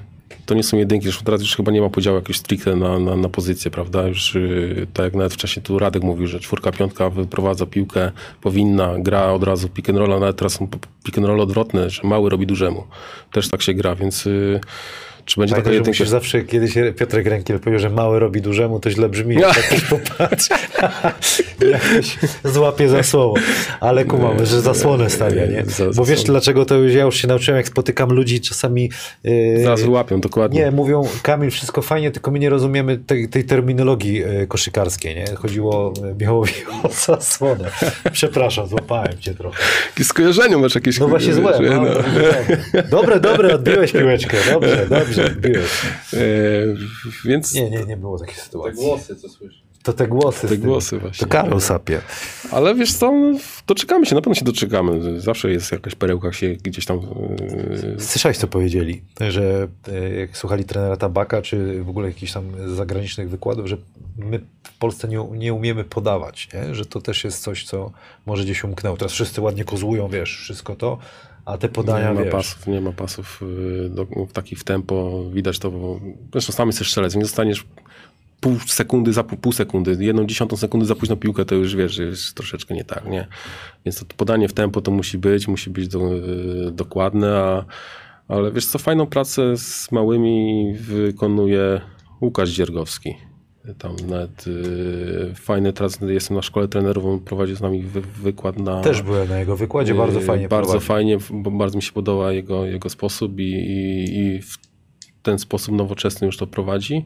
To nie są jedynki, zresztą teraz już chyba nie ma podziału jakiś stricte na, na, na pozycję, prawda? Już yy, tak jak nawet wcześniej tu Radek mówił, że czwórka, piątka wyprowadza piłkę, powinna, gra od razu pick and roll, a nawet teraz są pick and roll odwrotne, że mały robi dużemu. Też tak się gra, więc yy, czy będzie taka Pamiętaj, że jedynka? musisz zawsze, kiedyś Piotrek Rękiel powiedział, że mały robi dużemu, to źle brzmi. Jak tak też popatrz. Jakoś złapie za słowo. Ale kumamy, że zasłonę stawia, nie? Bo wiesz dlaczego to już ja już się nauczyłem, jak spotykam ludzi czasami... Yy, Zaraz łapią, dokładnie. Nie, mówią Kamil, wszystko fajnie, tylko my nie rozumiemy tej, tej terminologii e, koszykarskiej, nie? Chodziło e, Michałowi o zasłonę. Przepraszam, złapałem cię trochę. Jakieś skojarzenie masz jakieś. No właśnie złe. No, no. tak. Dobre, dobre, odbiłeś piłeczkę. Dobrze, dobrze, odbiłeś. E, więc Nie, nie, nie było takiej Te sytuacji. głosy, co słyszę. To te głosy. Te głosy właśnie. To Karol sapie. Ale wiesz co, no, doczekamy się, na pewno się doczekamy. Zawsze jest jakaś perełka się gdzieś tam... Yy, Słyszałeś, co powiedzieli, że e, jak słuchali trenera Tabaka, czy w ogóle jakichś tam zagranicznych wykładów, że my w Polsce nie, nie umiemy podawać, nie? że to też jest coś, co może gdzieś umknęło. Teraz wszyscy ładnie kozłują, wiesz, wszystko to, a te podania, nie ma wiesz, pasów, nie ma pasów yy, do, w takich w tempo. Widać to, bo zresztą sam jesteś strzelec, nie zostaniesz pół sekundy za pół, pół sekundy, jedną dziesiątą sekundy za późno piłkę, to już wiesz, że jest troszeczkę nie tak, nie? Więc to podanie w tempo to musi być, musi być do, yy, dokładne, a, ale wiesz co, fajną pracę z małymi wykonuje Łukasz Dziergowski. Tam nawet yy, fajny, teraz jestem na szkole trenerów, on prowadzi z nami wy, wykład na... też byłem na jego wykładzie, bardzo Yy, fajnie Bardzo prowadzi. fajnie, bo bardzo mi się podoba jego, jego sposób i, i, i w ten sposób nowoczesny już to prowadzi.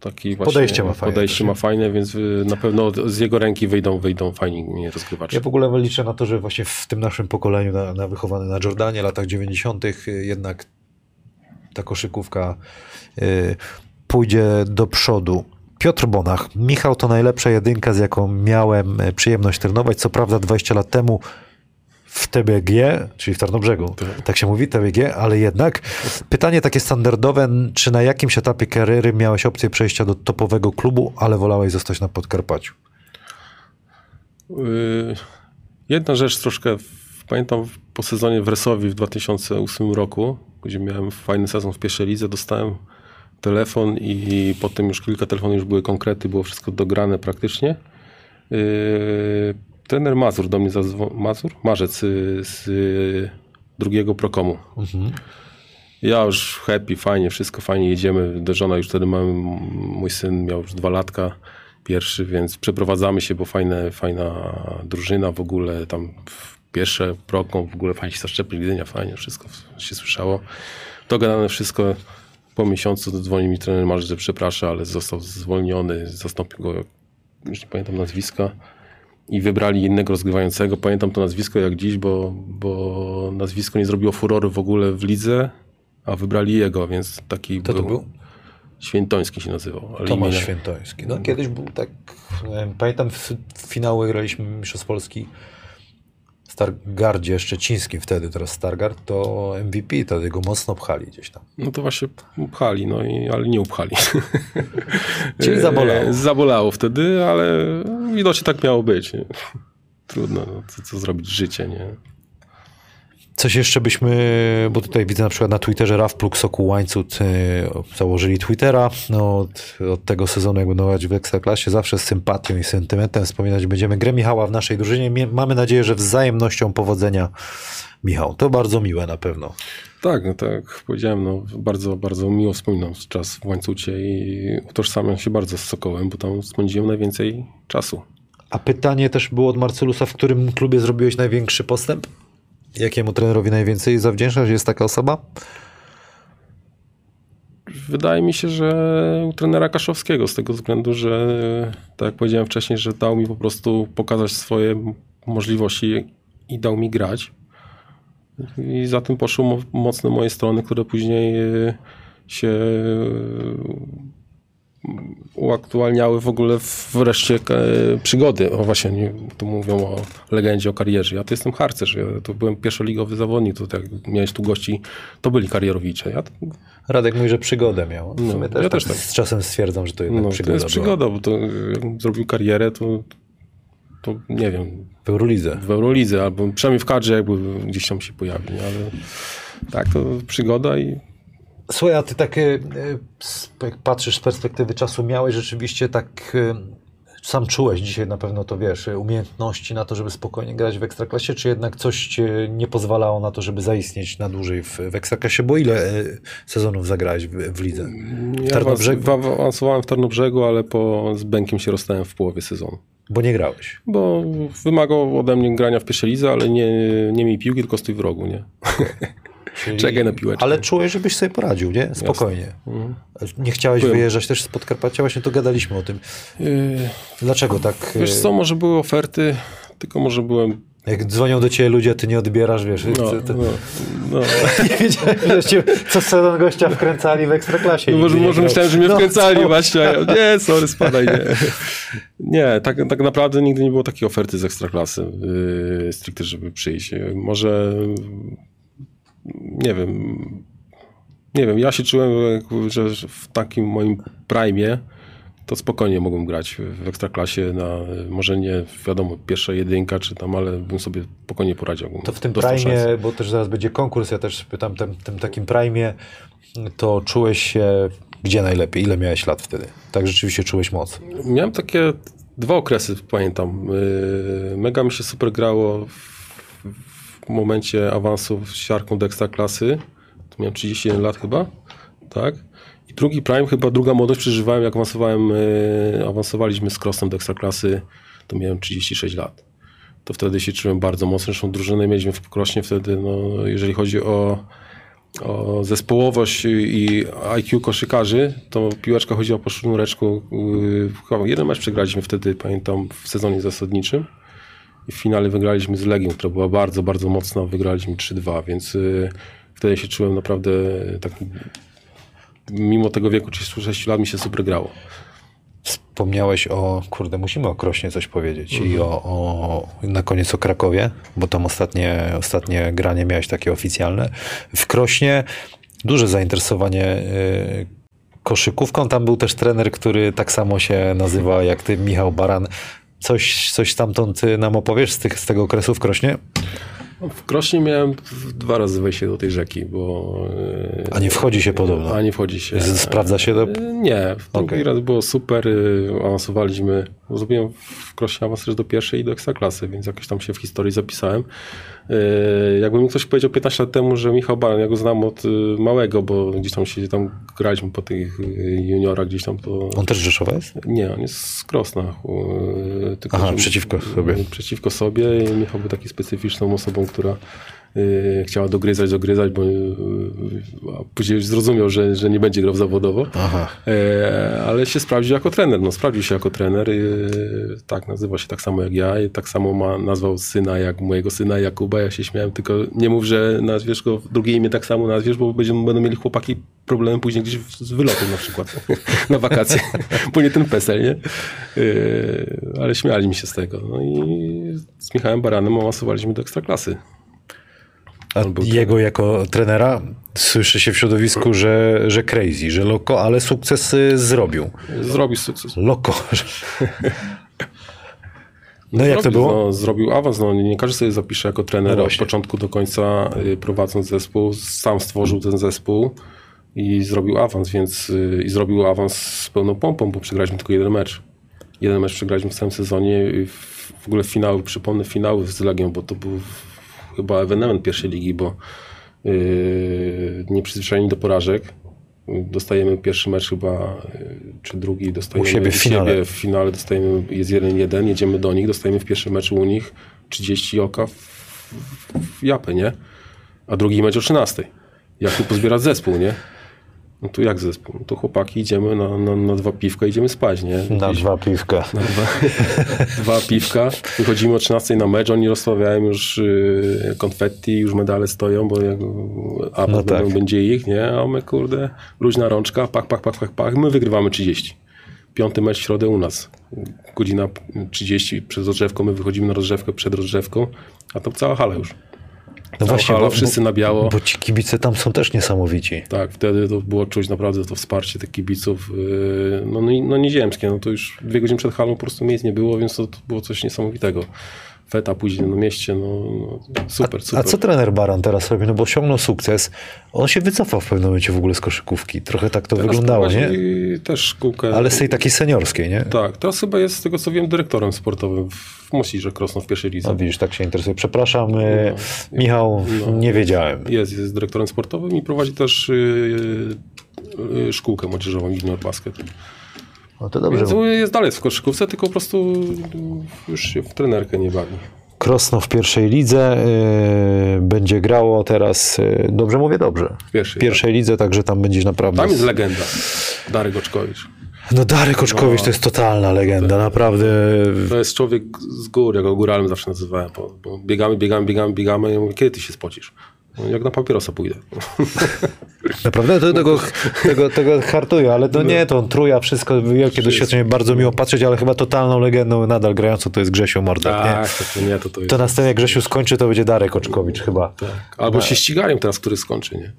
Taki właśnie Podejście ma fajne Podejście ma fajne, więc y, na pewno z jego ręki wyjdą, wyjdą fajni rozgrywacze. Ja w ogóle liczę na to, że właśnie w tym naszym pokoleniu, na, na wychowany na Jordanie, latach 90., y, jednak ta koszykówka y, pójdzie do przodu. Piotr Bonach. Michał to najlepsza jedynka, z jaką miałem y, przyjemność trenować. Co prawda 20 lat temu w TBG, czyli w Tarnobrzegu, tak się mówi, TBG, ale jednak pytanie takie standardowe, czy na jakimś etapie kariery miałeś opcję przejścia do topowego klubu, ale wolałeś zostać na Podkarpaciu? Y, Jedna rzecz troszkę, pamiętam po sezonie w Resowi w 2008 roku, gdzie miałem fajny sezon w pierwszej lidze, dostałem telefon i potem już kilka telefonów już były konkrety, było wszystko dograne praktycznie. Yy, trener Mazur do mnie zadzwonił, Mazur? Marzec y, z y, drugiego Prokomu. Ja już happy, fajnie, wszystko fajnie, jedziemy. Do żona już wtedy mamy, mój syn miał już dwa latka, pierwszy, więc przeprowadzamy się, bo fajne, fajna drużyna w ogóle, tam pierwsze proką w ogóle fajnie się zaszczepili, Gdynia, fajnie, wszystko się słyszało. Dogadane wszystko, po miesiącu dzwoni mi trener Marz, że przeprasza, ale został zwolniony, zastąpił go już nie pamiętam nazwiska, i wybrali innego rozgrywającego. Pamiętam to nazwisko jak dziś, bo, bo nazwisko nie zrobiło furory w ogóle w lidze, a wybrali jego, więc taki Kto to był? Świętoński się nazywał. Ale Tomasz Świętoński. No, kiedyś był tak, em, pamiętam w, finały graliśmy Mistrzostw Polski Stargardzie Szczecińskim wtedy, teraz Stargard, to MVP, wtedy go mocno pchali gdzieś tam. No to właśnie upchali, no i, ale nie upchali. Czyli zabolało. E, Zabolało wtedy, ale widocznie tak miało być. Trudno, no, co, co zrobić, życie, nie? Coś jeszcze byśmy, bo tutaj widzę na przykład na Twitterze Raf Pluk, Soku Łańcut e, założyli Twittera. No, od, od tego sezonu, jak będą grać w Ekstraklasie, zawsze z sympatią i sentymentem wspominać będziemy grę Michała w naszej drużynie. Mamy nadzieję, że wzajemnością powodzenia Michał. To bardzo miłe na pewno. Tak, no tak jak powiedziałem, no, bardzo, bardzo miło wspominam czas w łańcucie i utożsamiam się bardzo z Sokołem, bo tam spędziłem najwięcej czasu. A pytanie też było od Marcelusa, w którym klubie zrobiłeś największy postęp? Jakiemu trenerowi najwięcej zawdzięczasz? Jest taka osoba? Wydaje mi się, że u trenera Kaszowskiego, z tego względu, że tak jak powiedziałem wcześniej, że dał mi po prostu pokazać swoje możliwości i dał mi grać. I za tym poszły mo- mocne moje strony, które później e, się uaktualniały w ogóle w reszcie e, przygody. O właśnie, nie, tu mówią o legendzie, o karierze. Ja to jestem harcerz, ja to byłem pierwszoligowy zawodnik, to tak jak miałeś tu gości, to byli karierowicze. Ja Radek mówi, że przygodę miał. W No, sumie też, ja tak też tak. z czasem stwierdzam, że to jednak No, przygoda to jest była. przygoda, bo to jakbym zrobił karierę, to, to nie wiem, W Eurolidze. w Eurolidze, albo przynajmniej w kadrze jakby gdzieś tam się pojawi, nie? ale tak, to przygoda i Słuchaj, a ty tak, e, jak patrzysz z perspektywy czasu, miałeś rzeczywiście tak, e, sam czułeś dzisiaj na pewno to wiesz, umiejętności na to, żeby spokojnie grać w Ekstraklasie, czy jednak coś cię nie pozwalało na to, żeby zaistnieć na dłużej w, w Ekstraklasie, bo ile e, sezonów zagrałeś w, w lidze? ja Tarnobrzegu? awans- awansowałem w Tarnobrzegu, ale po, z Bękiem się rozstałem w połowie sezonu. Bo nie grałeś. Bo wymagał ode mnie grania w pierwszej lidze, ale nie, nie miej piłki, tylko stój w rogu, nie? Czyli... Czekaj na piłeczkę. Ale czułeś, żebyś sobie poradził, nie? Spokojnie. Mhm. Nie chciałeś Byłem. wyjeżdżać też z Podkarpacia? Właśnie to gadaliśmy o tym. Yy, Dlaczego tak? wiesz e, co, może były oferty, tylko może byłem... Jak dzwonią do ciebie ludzie, ty nie odbierasz, wiesz. No, to, to, no, no. Nie wiedziałem, że cię co sezon gościa wkręcali w Ekstraklasie. No może, może myślałem, że mnie No, wkręcali co? właśnie. ja, Nie, sorry, spadaj, nie. Nie, tak, tak naprawdę nigdy nie było takiej oferty z Ekstraklasy yy, stricte, żeby przyjść. Może nie wiem, nie wiem, ja się czułem, że w takim moim prime to spokojnie mogłem grać w Ekstraklasie na, może nie, wiadomo, pierwsza jedynka czy tam, ale bym sobie spokojnie poradził. To w tym prime, bo też zaraz będzie konkurs, ja też pytam, tym, tym takim prime, to czułeś się gdzie najlepiej? Ile miałeś lat wtedy? Tak rzeczywiście czułeś moc. Miałem takie dwa okresy, pamiętam. Yy, Mega mi się super grało w, w momencie awansu siarką do ekstraklasy. To miałem 31 lat chyba, tak? I drugi prime, chyba druga młodość przeżywałem, jak awansowałem, yy, awansowaliśmy z Crossem do ekstraklasy, to miałem 36 lat. To wtedy się czułem bardzo mocno. Zresztą drużynę mieliśmy w Krośnie wtedy, no, jeżeli chodzi o o zespołowość i IQ koszykarzy, to piłeczka chodziła po sznureczku. Yy, jeden mecz przegraliśmy wtedy, pamiętam, w sezonie zasadniczym. I w finale wygraliśmy z Legią, która była bardzo, bardzo mocna. Wygraliśmy 3-2, więc yy, wtedy się czułem naprawdę tak... Mimo tego wieku 36 lat mi się super grało. Wspomniałeś o, kurde, musimy o Krośnie coś powiedzieć i o, o, na koniec o Krakowie, bo tam ostatnie, ostatnie granie miałeś takie oficjalne. W Krośnie duże zainteresowanie y, koszykówką. Tam był też trener, który tak samo się nazywa jak ty, Michał Baran. Coś, coś stamtąd y, nam opowiesz z, tych, z tego okresu w Krośnie? W Krośnie miałem dwa razy wejście do tej rzeki, bo... yy, A nie wchodzi się podobno. A nie wchodzi się. Sprawdza się to? E, Nie, w drugi Okej. raz było super, y, awansowaliśmy, zrobiłem w Krośnie awans też do pierwszej i do ekstraklasy, więc jakoś tam się w historii zapisałem. E, Jakby mi ktoś powiedział 15 lat temu, że Michał Baran, ja go znam od y, małego, bo gdzieś tam się tam graliśmy po tych y, juniorach gdzieś tam, to... On też Rzeszowa jest? Nie, on jest z Krosna. y, Tylko, Aha, że- przeciwko sobie. Przeciwko sobie. I Michał był taki specyficzną osobą, która chciała dogryzać, dogryzać, bo a później już zrozumiał, że, że nie będzie grał zawodowo. Aha. E, ale się sprawdził jako trener. No, sprawdził się jako trener. Tak, nazywa się tak samo jak ja i tak samo ma, nazwał syna jak mojego syna Jakuba. Ja się śmiałem, tylko nie mów, że nazwiesz go drugie imię tak samo nazwiesz, bo będą, będą mieli chłopaki problemy później gdzieś z wylotem na przykład na wakacje, bo nie ten PESEL, nie? Yy, ale śmiali mi się z tego. No i z Michałem Baranem awansowaliśmy do Ekstraklasy. A jego jako trenera słyszy się w środowisku, że, że crazy, że loko, ale sukces y, zrobił. Zrobił sukces. Loko. No jak to Zrobił, było? No, zrobił awans. No, nie każdy sobie zapisze jako trener No od początku do końca y, prowadząc zespół. Sam stworzył ten zespół i zrobił awans, więc y, i zrobił awans z pełną pompą, bo przegraliśmy tylko jeden mecz. Jeden mecz przegraliśmy w całym sezonie. W, w ogóle finały, przypomnę finały z Legią, bo to był chyba ewenement pierwszej ligi, bo yy, nieprzyzwyczajeni do porażek. Dostajemy pierwszy mecz chyba, yy, czy drugi, dostajemy U siebie w finale. siebie w finale dostajemy, jest 1-1, jedziemy do nich, dostajemy w pierwszym meczu u nich 30 oka w, w japę, nie? A drugi mecz o 13. Jak tu pozbierać zespół, nie? No tu jak zespół? No to chłopaki idziemy na, na, na dwa piwka, idziemy spać, nie? Na dwa piwka. Na dwa, dwa piwka. Wychodzimy o 13 na mecz, oni rozstawiają już y, konfetti, już medale stoją, bo jak, a No tak. będzie ich, nie? A my kurde, luźna rączka, pach, pach, pach, pach, pach. My wygrywamy 30. Piąty mecz w środę u nas. Godzina 30 przez rozgrzewką, my wychodzimy na rozgrzewkę przed rozgrzewką, a to cała hala już. No Cała hala, wszyscy na biało. Bo ci kibice tam są też niesamowici. Tak, wtedy to było czuć naprawdę to wsparcie tych kibiców. yy, No, no, no nieziemskie, no to już dwie godziny przed halą po prostu miejsc nie było, więc to, to było coś niesamowitego. Feta później na mieście, no, no super, A super. co trener Baran teraz robi? No bo osiągnął sukces. On się wycofał w pewnym momencie w ogóle z koszykówki. Trochę tak to Teraz wyglądało, nie? Też szkółkę. Ale z tej takiej seniorskiej, nie? Tak, teraz chyba jest z tego co wiem dyrektorem sportowym w Mosirze Krosno w pierwszej lidze. No widzisz, tak się interesuje. Przepraszam, y, Michał, nie wiedziałem. Jest, jest dyrektorem sportowym i prowadzi też yy, yy, szkółkę młodzieżową Junior Basket. No to dobrze. Więc jest dalej w koszykówce, tylko po prostu już się w trenerkę nie bawi. Krosno w pierwszej lidze y, będzie grało teraz, y, dobrze mówię, dobrze. W pierwszej, pierwszej lidze, także tam będziesz naprawdę... Tam jest legenda. Darek Oczkowicz. No Darek Oczkowicz to jest totalna legenda, naprawdę. To jest człowiek z gór, ja go góralem zawsze nazywałem, bo, bo biegamy, biegamy, biegamy, biegamy i ja mówię, kiedy ty się spocisz? Jak na papierosa pójdę. Naprawdę to, tego, tego, tego hartuję, ale to nie, to on truja, wszystko, wielkie doświadczenie, bardzo miło patrzeć, ale chyba totalną legendą nadal grającą to jest Grzesiu Mordek, nie? tak, to, to nie, to, to jest... To na scenie jak Grzesiu skończy, to będzie Darek Oczkowicz chyba. Tak. Albo się ścigają teraz, który skończy, nie?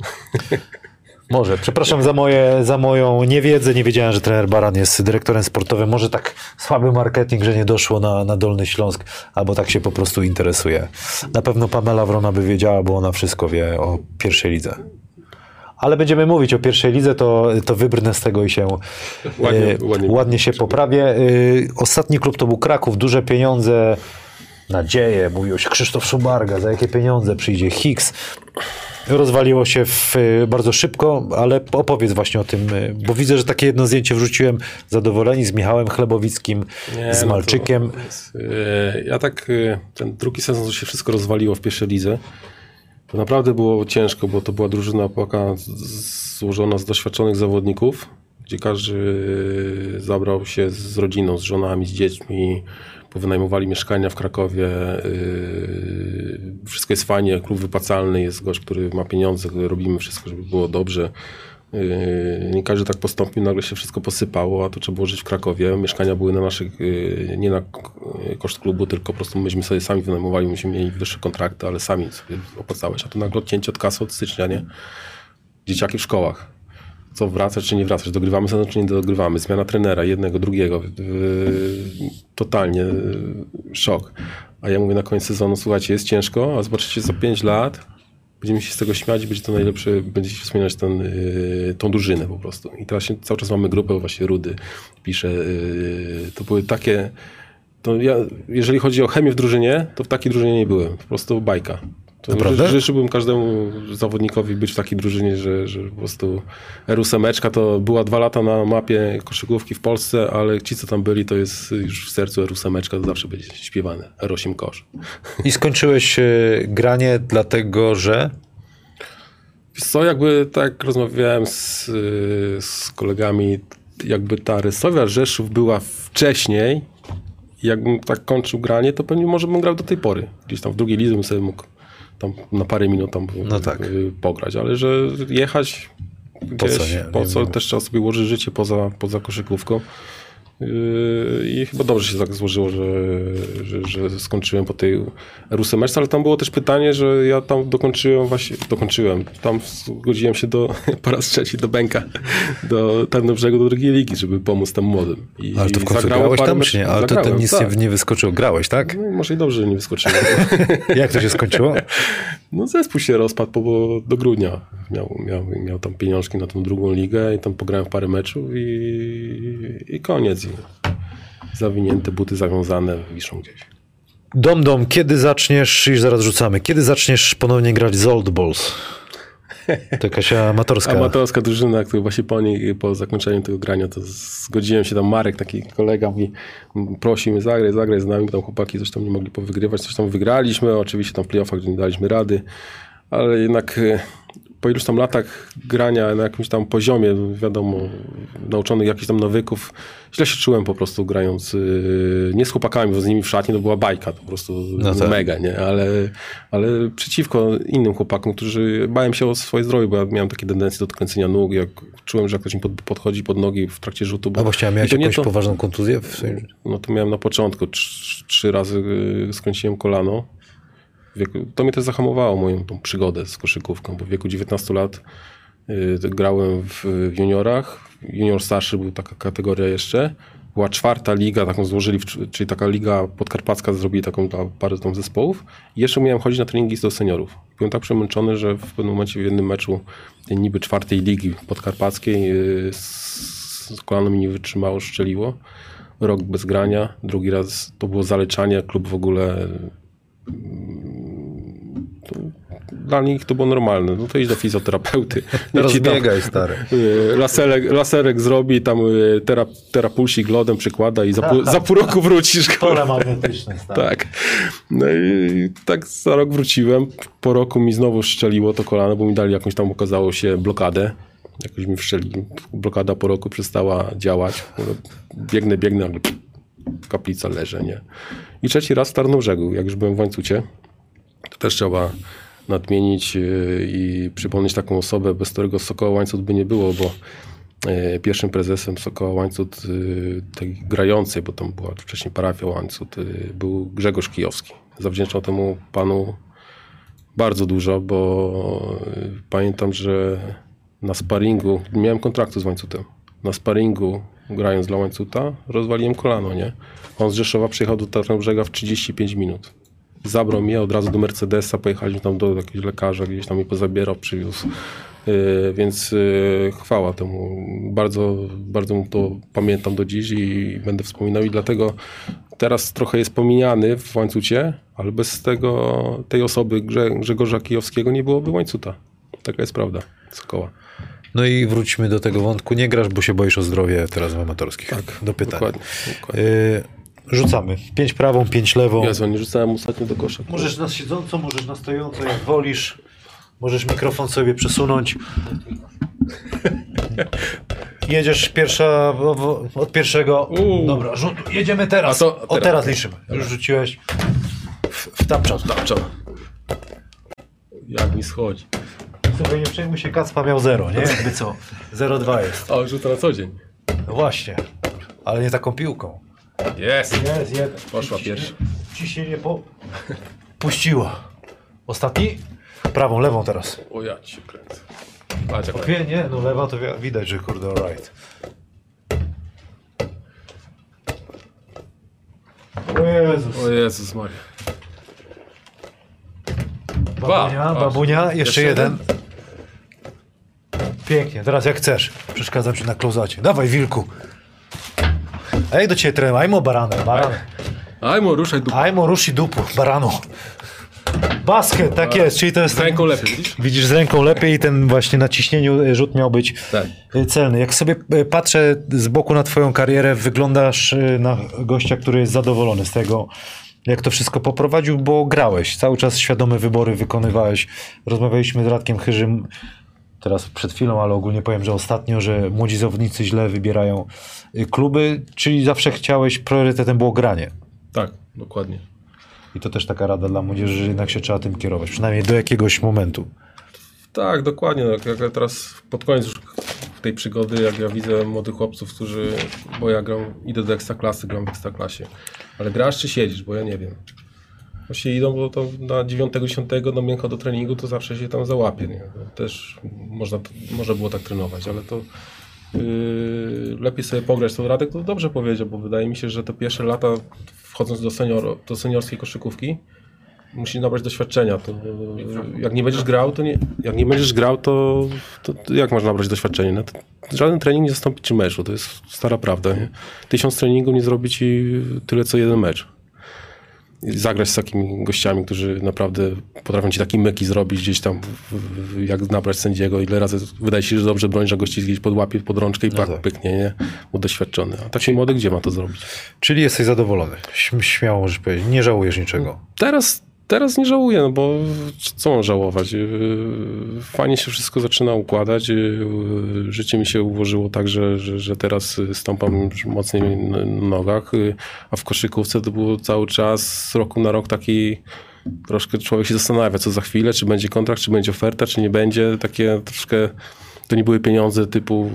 Może. Przepraszam za, moje, za moją niewiedzę. Nie wiedziałem, że trener Baran jest dyrektorem sportowym. Może tak słaby marketing, że nie doszło na, na Dolny Śląsk, albo tak się po prostu interesuje. Na pewno Pamela Wrona by wiedziała, bo ona wszystko wie o pierwszej lidze. Ale będziemy mówić o pierwszej lidze, to, to wybrnę z tego i się Ładnie- e, ładnie- ładnie się poprawię. E, ostatni klub to był Kraków, duże pieniądze, nadzieje, mówiło się Krzysztof Szubarga, za jakie pieniądze przyjdzie Hicks. Rozwaliło się w, e, bardzo szybko, ale opowiedz właśnie o tym, e, bo widzę, że takie jedno zdjęcie wrzuciłem, zadowoleni z Michałem Chlebowickim, Nie, z no Malczykiem. jest, e, Ja tak, ten drugi sezon to się wszystko rozwaliło w pierwszej lidze. To naprawdę było ciężko, bo to była drużyna płaka złożona z doświadczonych zawodników, gdzie każdy zabrał się z rodziną, z żonami, z dziećmi, powynajmowali mieszkania w Krakowie. e, Wszystko jest fajnie, klub wypłacalny, jest gość, który ma pieniądze, robimy wszystko, żeby było dobrze. Yy, Nie każdy tak postąpił, nagle się wszystko posypało, a to trzeba było żyć w Krakowie. Mieszkania były na naszych, yy, nie na koszt klubu, tylko po prostu myśmy sobie sami wynajmowali, myśmy mieli wyższe kontrakty, ale sami sobie opłacałeś. A tu nagle odcięcie od kasy od stycznia, nie? Dzieciaki w szkołach. Co wracać, czy nie wracać? Dogrywamy sezon, czy nie dogrywamy? Zmiana trenera, jednego, drugiego. Totalnie yy, szok. A ja mówię na koniec sezonu, słuchajcie, jest ciężko, a zobaczycie za 5 lat będziemy się z tego śmiać, będzie to najlepsze, będziecie wspominać ten, yy, tą drużynę po prostu. I teraz się, cały czas mamy grupę, właśnie Rudy pisze, yy, to były takie, to ja, jeżeli chodzi o chemię w drużynie, to w takiej drużynie nie byłem, po prostu bajka. To Naprawdę? ży- Życzyłbym każdemu zawodnikowi być w takiej drużynie, że, że po prostu Erusemeczka to była dwa lata na mapie koszykówki w Polsce, ale ci, co tam byli, to jest już w sercu Erusemeczka, to zawsze będzie śpiewane. R8 kosz. I skończyłeś e, granie dlatego, że... Co, jakby tak rozmawiałem z, y, z kolegami, jakby ta Rysowia Rzeszów była wcześniej, jakbym tak kończył granie, to pewnie może bym grał do tej pory. Gdzieś tam w drugiej lidze bym sobie mógł tam na parę minut tam No tak. y, pograć, ale że jechać gdzieś, co, nie? po Nie co też trzeba sobie ułożyć życie poza, poza koszykówką. I chyba dobrze się tak złożyło, że, że, że skończyłem po tej rusemeczce, ale tam było też pytanie, że ja tam dokończyłem właśnie, dokończyłem, tam zgodziłem się do, po raz trzeci do Bęka, do Tarnobrzegu, do drugiej ligi, żeby pomóc tam młodym. I Ale to w końcu grałeś tam, czy nie? Ale to, to nic tak. nie, wyskoczyło. Grałeś, tak? No, może i dobrze, że nie wyskoczyłem. Jak to się skończyło? No zespół się rozpadł po, do grudnia. Miał, miał, miał tam pieniążki na tą drugą ligę i tam pograłem parę meczów i, i koniec. I zawinięte buty zawiązane wiszą gdzieś. Dom, dom, kiedy zaczniesz, już zaraz rzucamy, kiedy zaczniesz ponownie grać z Old Balls? To jakaś amatorska. Amatorska drużyna, która właśnie po niej, po zakończeniu tego grania, to zgodziłem się tam, Marek, taki kolega mi prosi mnie zagraj, zagraj z nami, tam chłopaki coś tam nie mogli powygrywać, coś tam wygraliśmy, oczywiście tam w playoffach nie daliśmy rady, ale jednak e, po iluś tam latach grania na jakimś tam poziomie, wiadomo, nauczonych jakichś tam nawyków, źle się czułem po prostu grając, yy, nie z chłopakami, bo z nimi w szatni to była bajka, to po prostu No tak. mega, nie? Ale, ale przeciwko innym chłopakom, którzy bałem się o swoje zdrowie, bo ja miałem takie tendencje do kręcenia nóg, jak czułem, że ktoś mi pod, podchodzi pod nogi w trakcie rzutu, bo, A bo chciałem, miałeś jakąś to- poważną kontuzję? W no to miałem na początku, trz- trzy razy y, skręciłem kolano. Wieku, to mnie też zahamowało moją tą przygodę z koszykówką, bo w wieku 19 lat y, grałem w, juniorach. Junior starszy był taka kategoria jeszcze. Była czwarta liga, taką złożyli, czyli taka liga podkarpacka, zrobili taką tam, parę tam zespołów. I jeszcze miałem chodzić na treningi do seniorów. Byłem tak przemęczony, że w pewnym momencie w jednym meczu niby czwartej ligi podkarpackiej y, z, z kolano mi nie wytrzymało, szczeliło rok bez grania, drugi raz to było zaleczanie, klub w ogóle dla nich to było normalne, no to idź do fizjoterapeuty. Niech ci stary. y, laserek, laserek zrobi, tam y, tera, terapulsik lodem przykłada i za, pół, za pół roku wrócisz. Pole magnetyczne, stary. Tak. No i tak za rok wróciłem. Po roku mi znowu szczeliło to kolano, bo mi dali jakąś tam okazało się blokadę. Jakoś mi wszczeli. Blokada po roku przestała działać. Biegnę, biegnę, ale kaplica leży, nie? I trzeci raz w Tarnobrzegu, jak już byłem w łańcucie. To też trzeba nadmienić yy, i przypomnieć taką osobę, bez którego Sokoła Łańcut by nie było, bo e, pierwszym prezesem Sokoła Łańcut, y, tej grającej, bo tam była wcześniej parafia Łańcut, był Grzegorz Kijowski. Zawdzięczam temu panu bardzo dużo, bo pamiętam, że na sparingu, miałem kontraktu z Łańcutem, na sparingu grając dla Łańcuta rozwaliłem kolano, nie? On z Rzeszowa przyjechał do Tarnobrzega w 35 minut. Zabrał mnie od razu do Mercedesa, pojechaliśmy tam do jakiegoś lekarza, gdzieś tam mnie pozabierał, przywiózł. Yy, więc yy, chwała temu. Bardzo, bardzo mu to pamiętam do dziś i będę wspominał i dlatego teraz trochę jest pomijany w łańcucie, ale bez tego, tej osoby Grze, Grzegorza Kijowskiego nie byłoby łańcuta. Taka jest prawda. Sokoła. No i wróćmy do tego wątku. Nie grasz, bo się boisz o zdrowie teraz w amatorskich. Tak, do pytania. Dokładnie. dokładnie. Y, rzucamy. Pięć prawą, pięć lewą. Jezu, nie rzucałem ostatnio do kosza. Możesz na siedząco, możesz na stojąco, jak wolisz. Możesz mikrofon sobie przesunąć. Jedziesz pierwsza, od pierwszego. Uuu. Dobra, rzut, jedziemy teraz. To O teraz. teraz liczymy. Już rzuciłeś w, w tapczan. Tapczan. Jak mi schodzi. Słuchaj, nie przejmuj się, Kacpa miał zero, nie? Jakby co? 0,2 jest. O, rzucę na co dzień. No właśnie. Ale nie taką piłką. Jest. Jest, jeden. Poszła pierwsza. Ciśnienie po... puściło. Ostatni? Prawą, lewą teraz. O ja ci się kręcę. Patrz jak Wie, nie, no lewa to wi- widać, że kurde, alright. O Jezus. O Jezus Maria. Babunia, Dwa. babunia, jeszcze, Jeszcze jeden. Pięknie, teraz jak chcesz. Przeszkadzam ci na klozacie. Dawaj, wilku. Ej, do ciebie trenuj. Ajmo baranem, baranem. Ajmo, ruszaj dupę. Ajmo, ruszy dupu, baranu. Basket, tak jest, czyli to jest Z ręką lepiej, widzisz? Widzisz, z ręką lepiej i ten właśnie na ciśnieniu e, rzut miał być Tak. e, celny. Jak sobie e, patrzę z boku na twoją karierę, wyglądasz na gościa, który jest zadowolony z tego, jak to wszystko poprowadził, bo grałeś. Cały czas świadome wybory wykonywałeś. Rozmawialiśmy z Radkiem Chyżym teraz przed chwilą, ale ogólnie powiem, że ostatnio, że młodzi zawodnicy źle wybierają e, kluby, czyli zawsze chciałeś, priorytetem było granie. Tak, dokładnie. I to też taka rada dla młodzieży, że jednak się trzeba tym kierować, przynajmniej do jakiegoś momentu. Tak, dokładnie. Jak, jak ja teraz pod koniec już tej przygody, jak ja widzę młodych chłopców, którzy, bo ja gram, idę do ekstraklasy, gram w ekstraklasie. Ale grasz czy siedzisz, bo ja nie wiem. Właśnie idą, bo to na 9-10 do miękko do treningu, to zawsze się tam załapie. Nie? No Też można, można było tak trenować, ale to yy, lepiej sobie pograć. To Radek to dobrze powiedział, bo wydaje mi się, że te pierwsze lata wchodząc do, senior, do seniorskiej koszykówki, musisz nabrać doświadczenia. To, e, jak nie będziesz grał, to nie, jak nie będziesz grał, to, to, to jak można nabrać doświadczenie? No, żaden trening nie zastąpi ci meczu, to jest stara prawda. Nie? Tysiąc treningów nie zrobi ci tyle, co jeden mecz. Zagrać z takimi gościami, którzy naprawdę potrafią ci takie myki zrobić gdzieś tam, jak nabrać sędziego, ile razy wydaje się, że dobrze bronisz, a gości gdzieś podłapie pod rączkę i pak, tak. pyknie, nie? Bo doświadczony. A taki młody gdzie ma to zrobić? Czyli jesteś zadowolony. Śm- Śmiało możesz powiedzieć. Nie żałujesz niczego. Teraz, teraz nie żałuję, no bo co mam żałować? Yy, Fajnie się wszystko zaczyna układać. Yy, Życie mi się ułożyło tak, że, że, że teraz stąpam mocniej na nogach, a w koszykówce to było cały czas z roku na rok taki troszkę człowiek się zastanawia, co za chwilę, czy będzie kontrakt, czy będzie oferta, czy nie będzie. Takie troszkę to nie były pieniądze typu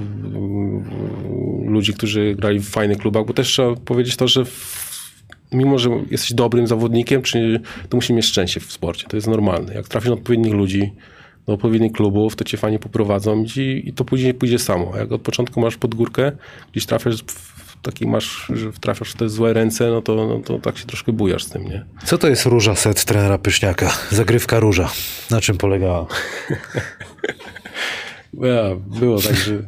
ludzi, którzy grali w fajnych klubach, bo też trzeba powiedzieć to, że mimo, że jesteś dobrym zawodnikiem, czy to musi mieć szczęście w sporcie. To jest normalne. Jak trafisz na odpowiednich ludzi, do odpowiednich klubów, to cię fajnie poprowadzą i, i to później pójdzie samo. Jak od początku masz pod górkę, gdzieś trafiasz w taki masz, że trafiasz w te złe ręce, no to, no to tak się troszkę bujasz z tym, nie? Co to jest róża set trenera Pyszniaka? Zagrywka róża. Na czym polegała? Ja, było tak, że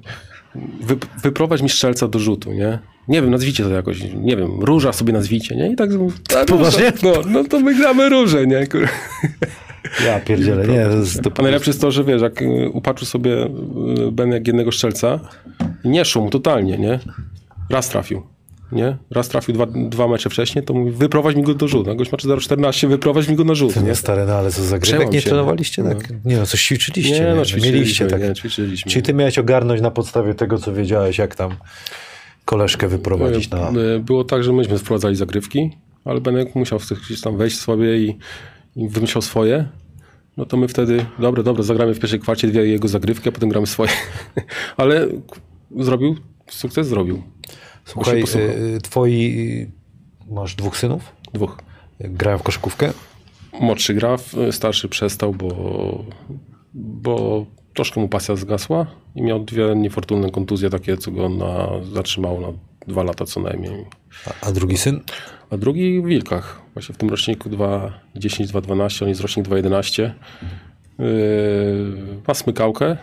wy, wyprowadź mi strzelca do rzutu, nie? Nie wiem, nazwijcie to jakoś, nie wiem, róża sobie nazwijcie, nie? I tak, ta Poważnie? róża, No, no to my gramy różę, nie? Kur- Ja pierdzielę. Nie, to jest, to A najlepsze jest to, że wiesz, jak y, upatrzył sobie y, Ben jak jednego strzelca nie szum totalnie, nie? Raz trafił, nie? Raz trafił dwa, dwa mecze wcześniej, to mówi, wyprowadź mi go do rzutu. A Gość ma 4,14, wyprowadź mi go na rzut, to nie? nie stare, no ale co zagrywek Przełam nie się, trenowaliście? no. Tak? Nie no, coś ćwiczyliście. Nie, nie? no ćwiczyliśmy, Mieliście tak. nie, ćwiczyliśmy. Czyli ty miałeś ogarnąć na podstawie tego, co wiedziałeś, jak tam koleżkę wyprowadzić na... Y, Było tak, że myśmy wprowadzali zagrywki, ale Benek musiał w tych gdzieś tam wejść sobie i, i wymyślał swoje. No to my wtedy, dobra, dobra, zagramy w pierwszej kwarcie dwie jego zagrywki, a potem gramy swoje. ale zrobił, sukces zrobił. Słuchaj, posłuchał. y, twoi... Masz dwóch synów? Dwóch. Grają w koszykówkę? Młodszy gra, starszy przestał, bo, bo troszkę mu pasja zgasła i miał dwie niefortunne kontuzje takie, co go na, zatrzymało na dwa lata co najmniej. A, a drugi syn? A drugi w Wilkach. Właśnie w tym roczniku 2.10, 2.12, on jest rocznik 2.11. Yy, ma smykałkę.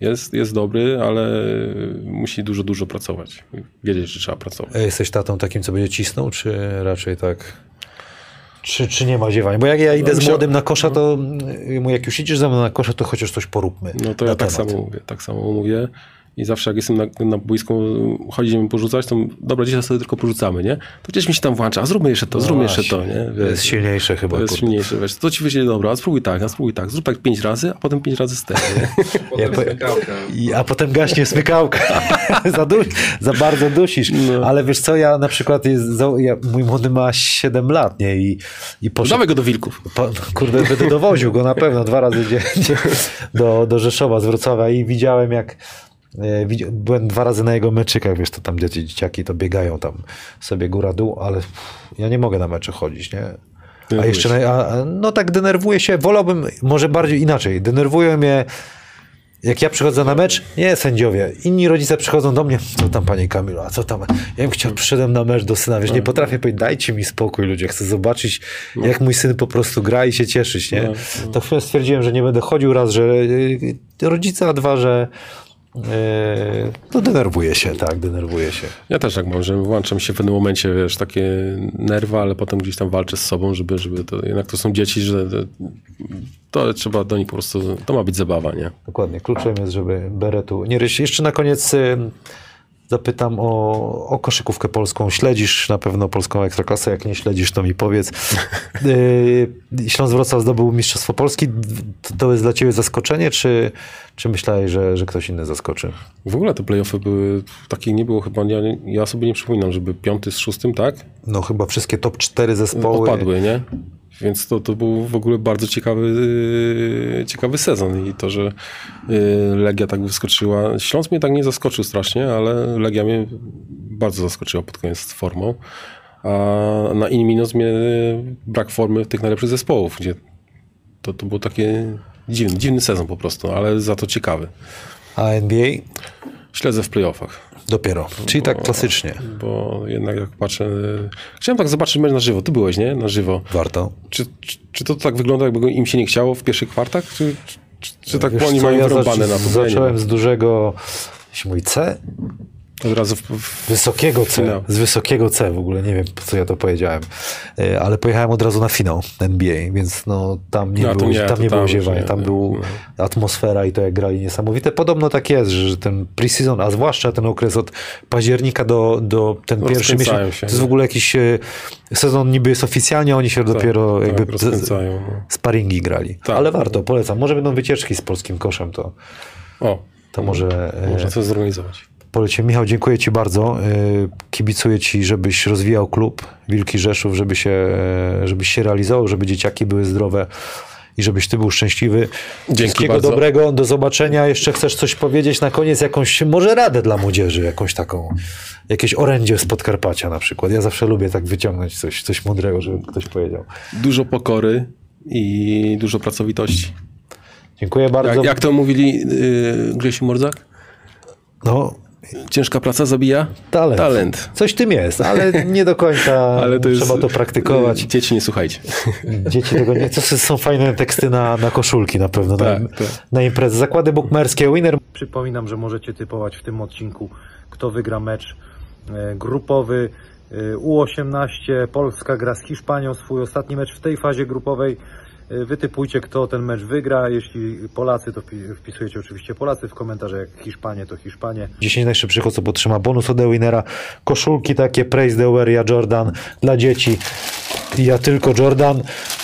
Jest, jest dobry, ale musi dużo, dużo pracować. Wiedzieć, że trzeba pracować. A Jesteś tatą takim, co będzie cisnął, czy raczej tak... Czy, czy nie ma ziewań? Bo jak ja idę z myślę- młodym na kosza, to mu jak już idziesz ze mną na kosza, to chociaż coś poróbmy. No to ja tak temat. samo mówię, tak samo mówię. I zawsze jak jestem na, na boisku, chodzi mi porzucać, to dobra, dzisiaj sobie tylko porzucamy, nie? To gdzieś mi się tam włącza, a zróbmy jeszcze to, zróbmy jeszcze to, No Właśnie. nie? To jest silniejsze chyba. to jest kurde. silniejsze, wiesz, to ci wyjdzie dobra, a spróbuj tak, a spróbuj tak, zrób tak pięć razy, a potem pięć razy z tego, Ja po- a potem gaśnie smykałka. za, du- za bardzo dusisz. No. Ale wiesz co, ja na przykład, jest, za- ja, mój młody ma 7 lat, nie? I, i poszedł, Dawaj go do wilków. po, kurde, będę dowoził go na pewno dwa razy dziennie do, do Rzeszowa z Wrocławia i widziałem jak byłem dwa razy na jego meczykach, wiesz, to tam dzieci, dzieciaki to biegają tam sobie góra-dół, ale pff, ja nie mogę na mecze chodzić, nie? A jeszcze, a, no tak denerwuję się, wolałbym, może bardziej inaczej, denerwują mnie jak ja przychodzę na mecz, nie sędziowie, inni rodzice przychodzą do mnie, co tam panie Kamilu, a co tam? Ja bym chciał, przyszedłem na mecz do syna, wiesz, nie potrafię powiedzieć, dajcie mi spokój ludzie, chcę zobaczyć, jak mój syn po prostu gra i się cieszyć, nie? No, To chwilę stwierdziłem, że nie będę chodził raz, że y, rodzice, a dwa, że e, no denerwuje się, tak, denerwuje się. Ja też tak mam, że włączam się w pewnym momencie, wiesz, takie nerwy, ale potem gdzieś tam walczę z sobą, żeby, żeby to, jednak to są dzieci, że to, trzeba do nich po prostu, to ma być zabawa, nie? Dokładnie, kluczem jest, żeby beretu nie ryć. Jeszcze na koniec zapytam o, o koszykówkę polską. Śledzisz na pewno polską ekstraklasę, jak nie śledzisz, to mi powiedz. Y, Śląsk Wrocław zdobył Mistrzostwo Polski. To- jest dla ciebie zaskoczenie, czy, czy myślałeś, że, że ktoś inny zaskoczy? W ogóle te playoffy były, takich nie było chyba, ja, ja sobie nie przypominam, żeby piąty z szóstym, tak? No chyba wszystkie top 4 zespoły. Odpadły, nie? Więc to, to był w ogóle bardzo ciekawy, yy, ciekawy sezon i to, że yy, Legia tak wyskoczyła. Śląsk mnie tak nie zaskoczył strasznie, ale Legia mnie bardzo zaskoczyła pod koniec formą. A na in minus mnie brak formy tych najlepszych zespołów, gdzie to, to był taki dziwny, dziwny sezon po prostu, ale za to ciekawy. A NBA Śledzę w playoffach. Dopiero. Czyli tak klasycznie. Bo jednak jak patrzę... Chciałem tak zobaczyć mecz na żywo. Ty byłeś, nie? Na żywo. Warto. Czy, czy, czy to tak wygląda, jakby im się nie chciało w pierwszych kwartach? Czy, czy, czy tak Wiesz oni co, mają ja zac- na to? Zacząłem z dużego, się mówi C? Od razu w, w, Wysokiego C. Finał. Z wysokiego C w ogóle. Nie wiem, po co ja to powiedziałem. E, Ale pojechałem od razu na finał NBA, więc no, tam nie No, było, nie, tam nie było ziewania. Tam nie, był atmosfera i to, jak grali niesamowite. Podobno tak jest, że ten preseason, a zwłaszcza ten okres od października do, do ten pierwszy Rozkręcają miesiąc, się, to jest w ogóle jakiś e, sezon niby jest oficjalnie, oni się dopiero tak, jakby z- rozkręcają, no. sparingi grali. Tak. Ale warto, polecam. Może będą wycieczki z polskim koszem, to, O, to może... e, można coś zorganizować. Polecie. Michał, dziękuję Ci bardzo. Y, Kibicuję Ci, żebyś rozwijał klub Wilki Rzeszów, żeby się, e, żebyś się realizował, żeby dzieciaki były zdrowe i żebyś Ty był szczęśliwy. Dzięki Wszystkiego bardzo. dobrego, do zobaczenia. Jeszcze chcesz coś powiedzieć na koniec? Jakąś, może radę dla młodzieży, jakąś taką, jakieś orędzie z Podkarpacia na przykład. Ja zawsze lubię tak wyciągnąć coś, coś mądrego, żeby ktoś powiedział. Dużo pokory i dużo pracowitości. Dziękuję bardzo. Jak, jak to mówili yy, Grzesiu Mordzak? No, Ciężka praca zabija? talent. Talent. Coś tym jest, ale nie do końca Ale to jest, trzeba to praktykować. Dzieci nie słuchajcie. Dzieci tego nie. To są fajne teksty na, na koszulki na pewno. Tak, na, tak. na imprezy. Zakłady bukmerskie Winner. Przypominam, że możecie typować w tym odcinku, kto wygra mecz e, grupowy e, U18. Polska gra z Hiszpanią swój ostatni mecz w tej fazie grupowej. E, Wytypujcie, kto ten mecz wygra. Jeśli Polacy, to wpi- wpisujecie oczywiście Polacy w komentarze. Jak Hiszpanie, to Hiszpanie. 10 najszybszych osób otrzyma bonus od Winera. Koszulki takie, Praise the Wear, ja Jordan dla dzieci. Ja tylko Jordan.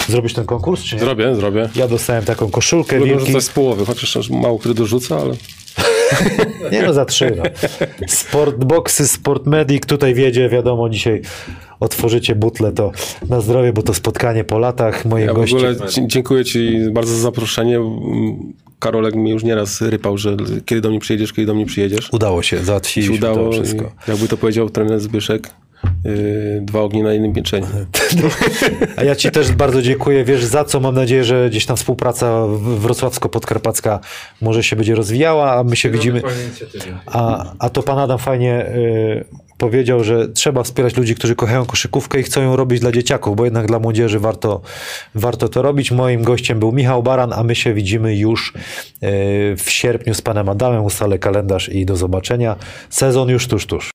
Zrobisz ten konkurs, czy nie? Zrobię, zrobię. Ja dostałem taką koszulkę wilki. rzucać z połowy, chociaż mało który dorzuca, ale Nie no, za trzy. No. Sportboxy, Sportmedic tutaj wiedzie, wiadomo, dzisiaj otworzycie butlę, to na zdrowie, bo to spotkanie po latach. Moje ja w goście. ogóle dzie- dziękuję Ci bardzo za zaproszenie. Karolek mnie już nieraz rypał, że kiedy do mnie przyjedziesz, kiedy do mnie przyjedziesz. Udało się, się załatwiliśmy udało. to wszystko. Jakby to powiedział trener Zbyszek, yy, dwa ognie na jednym pieczeniu. A ja Ci też bardzo dziękuję, wiesz za co, mam nadzieję, że gdzieś tam współpraca w- wrocławsko-podkarpacka może się będzie rozwijała, a my się widzimy. A, a to pan Adam fajnie y, powiedział, że trzeba wspierać ludzi, którzy kochają koszykówkę i chcą ją robić dla dzieciaków, bo jednak dla młodzieży warto, warto to robić. Moim gościem był Michał Baran, a my się widzimy już y, w sierpniu z panem Adamem. Ustalę kalendarz i do zobaczenia. Sezon już tuż, tuż.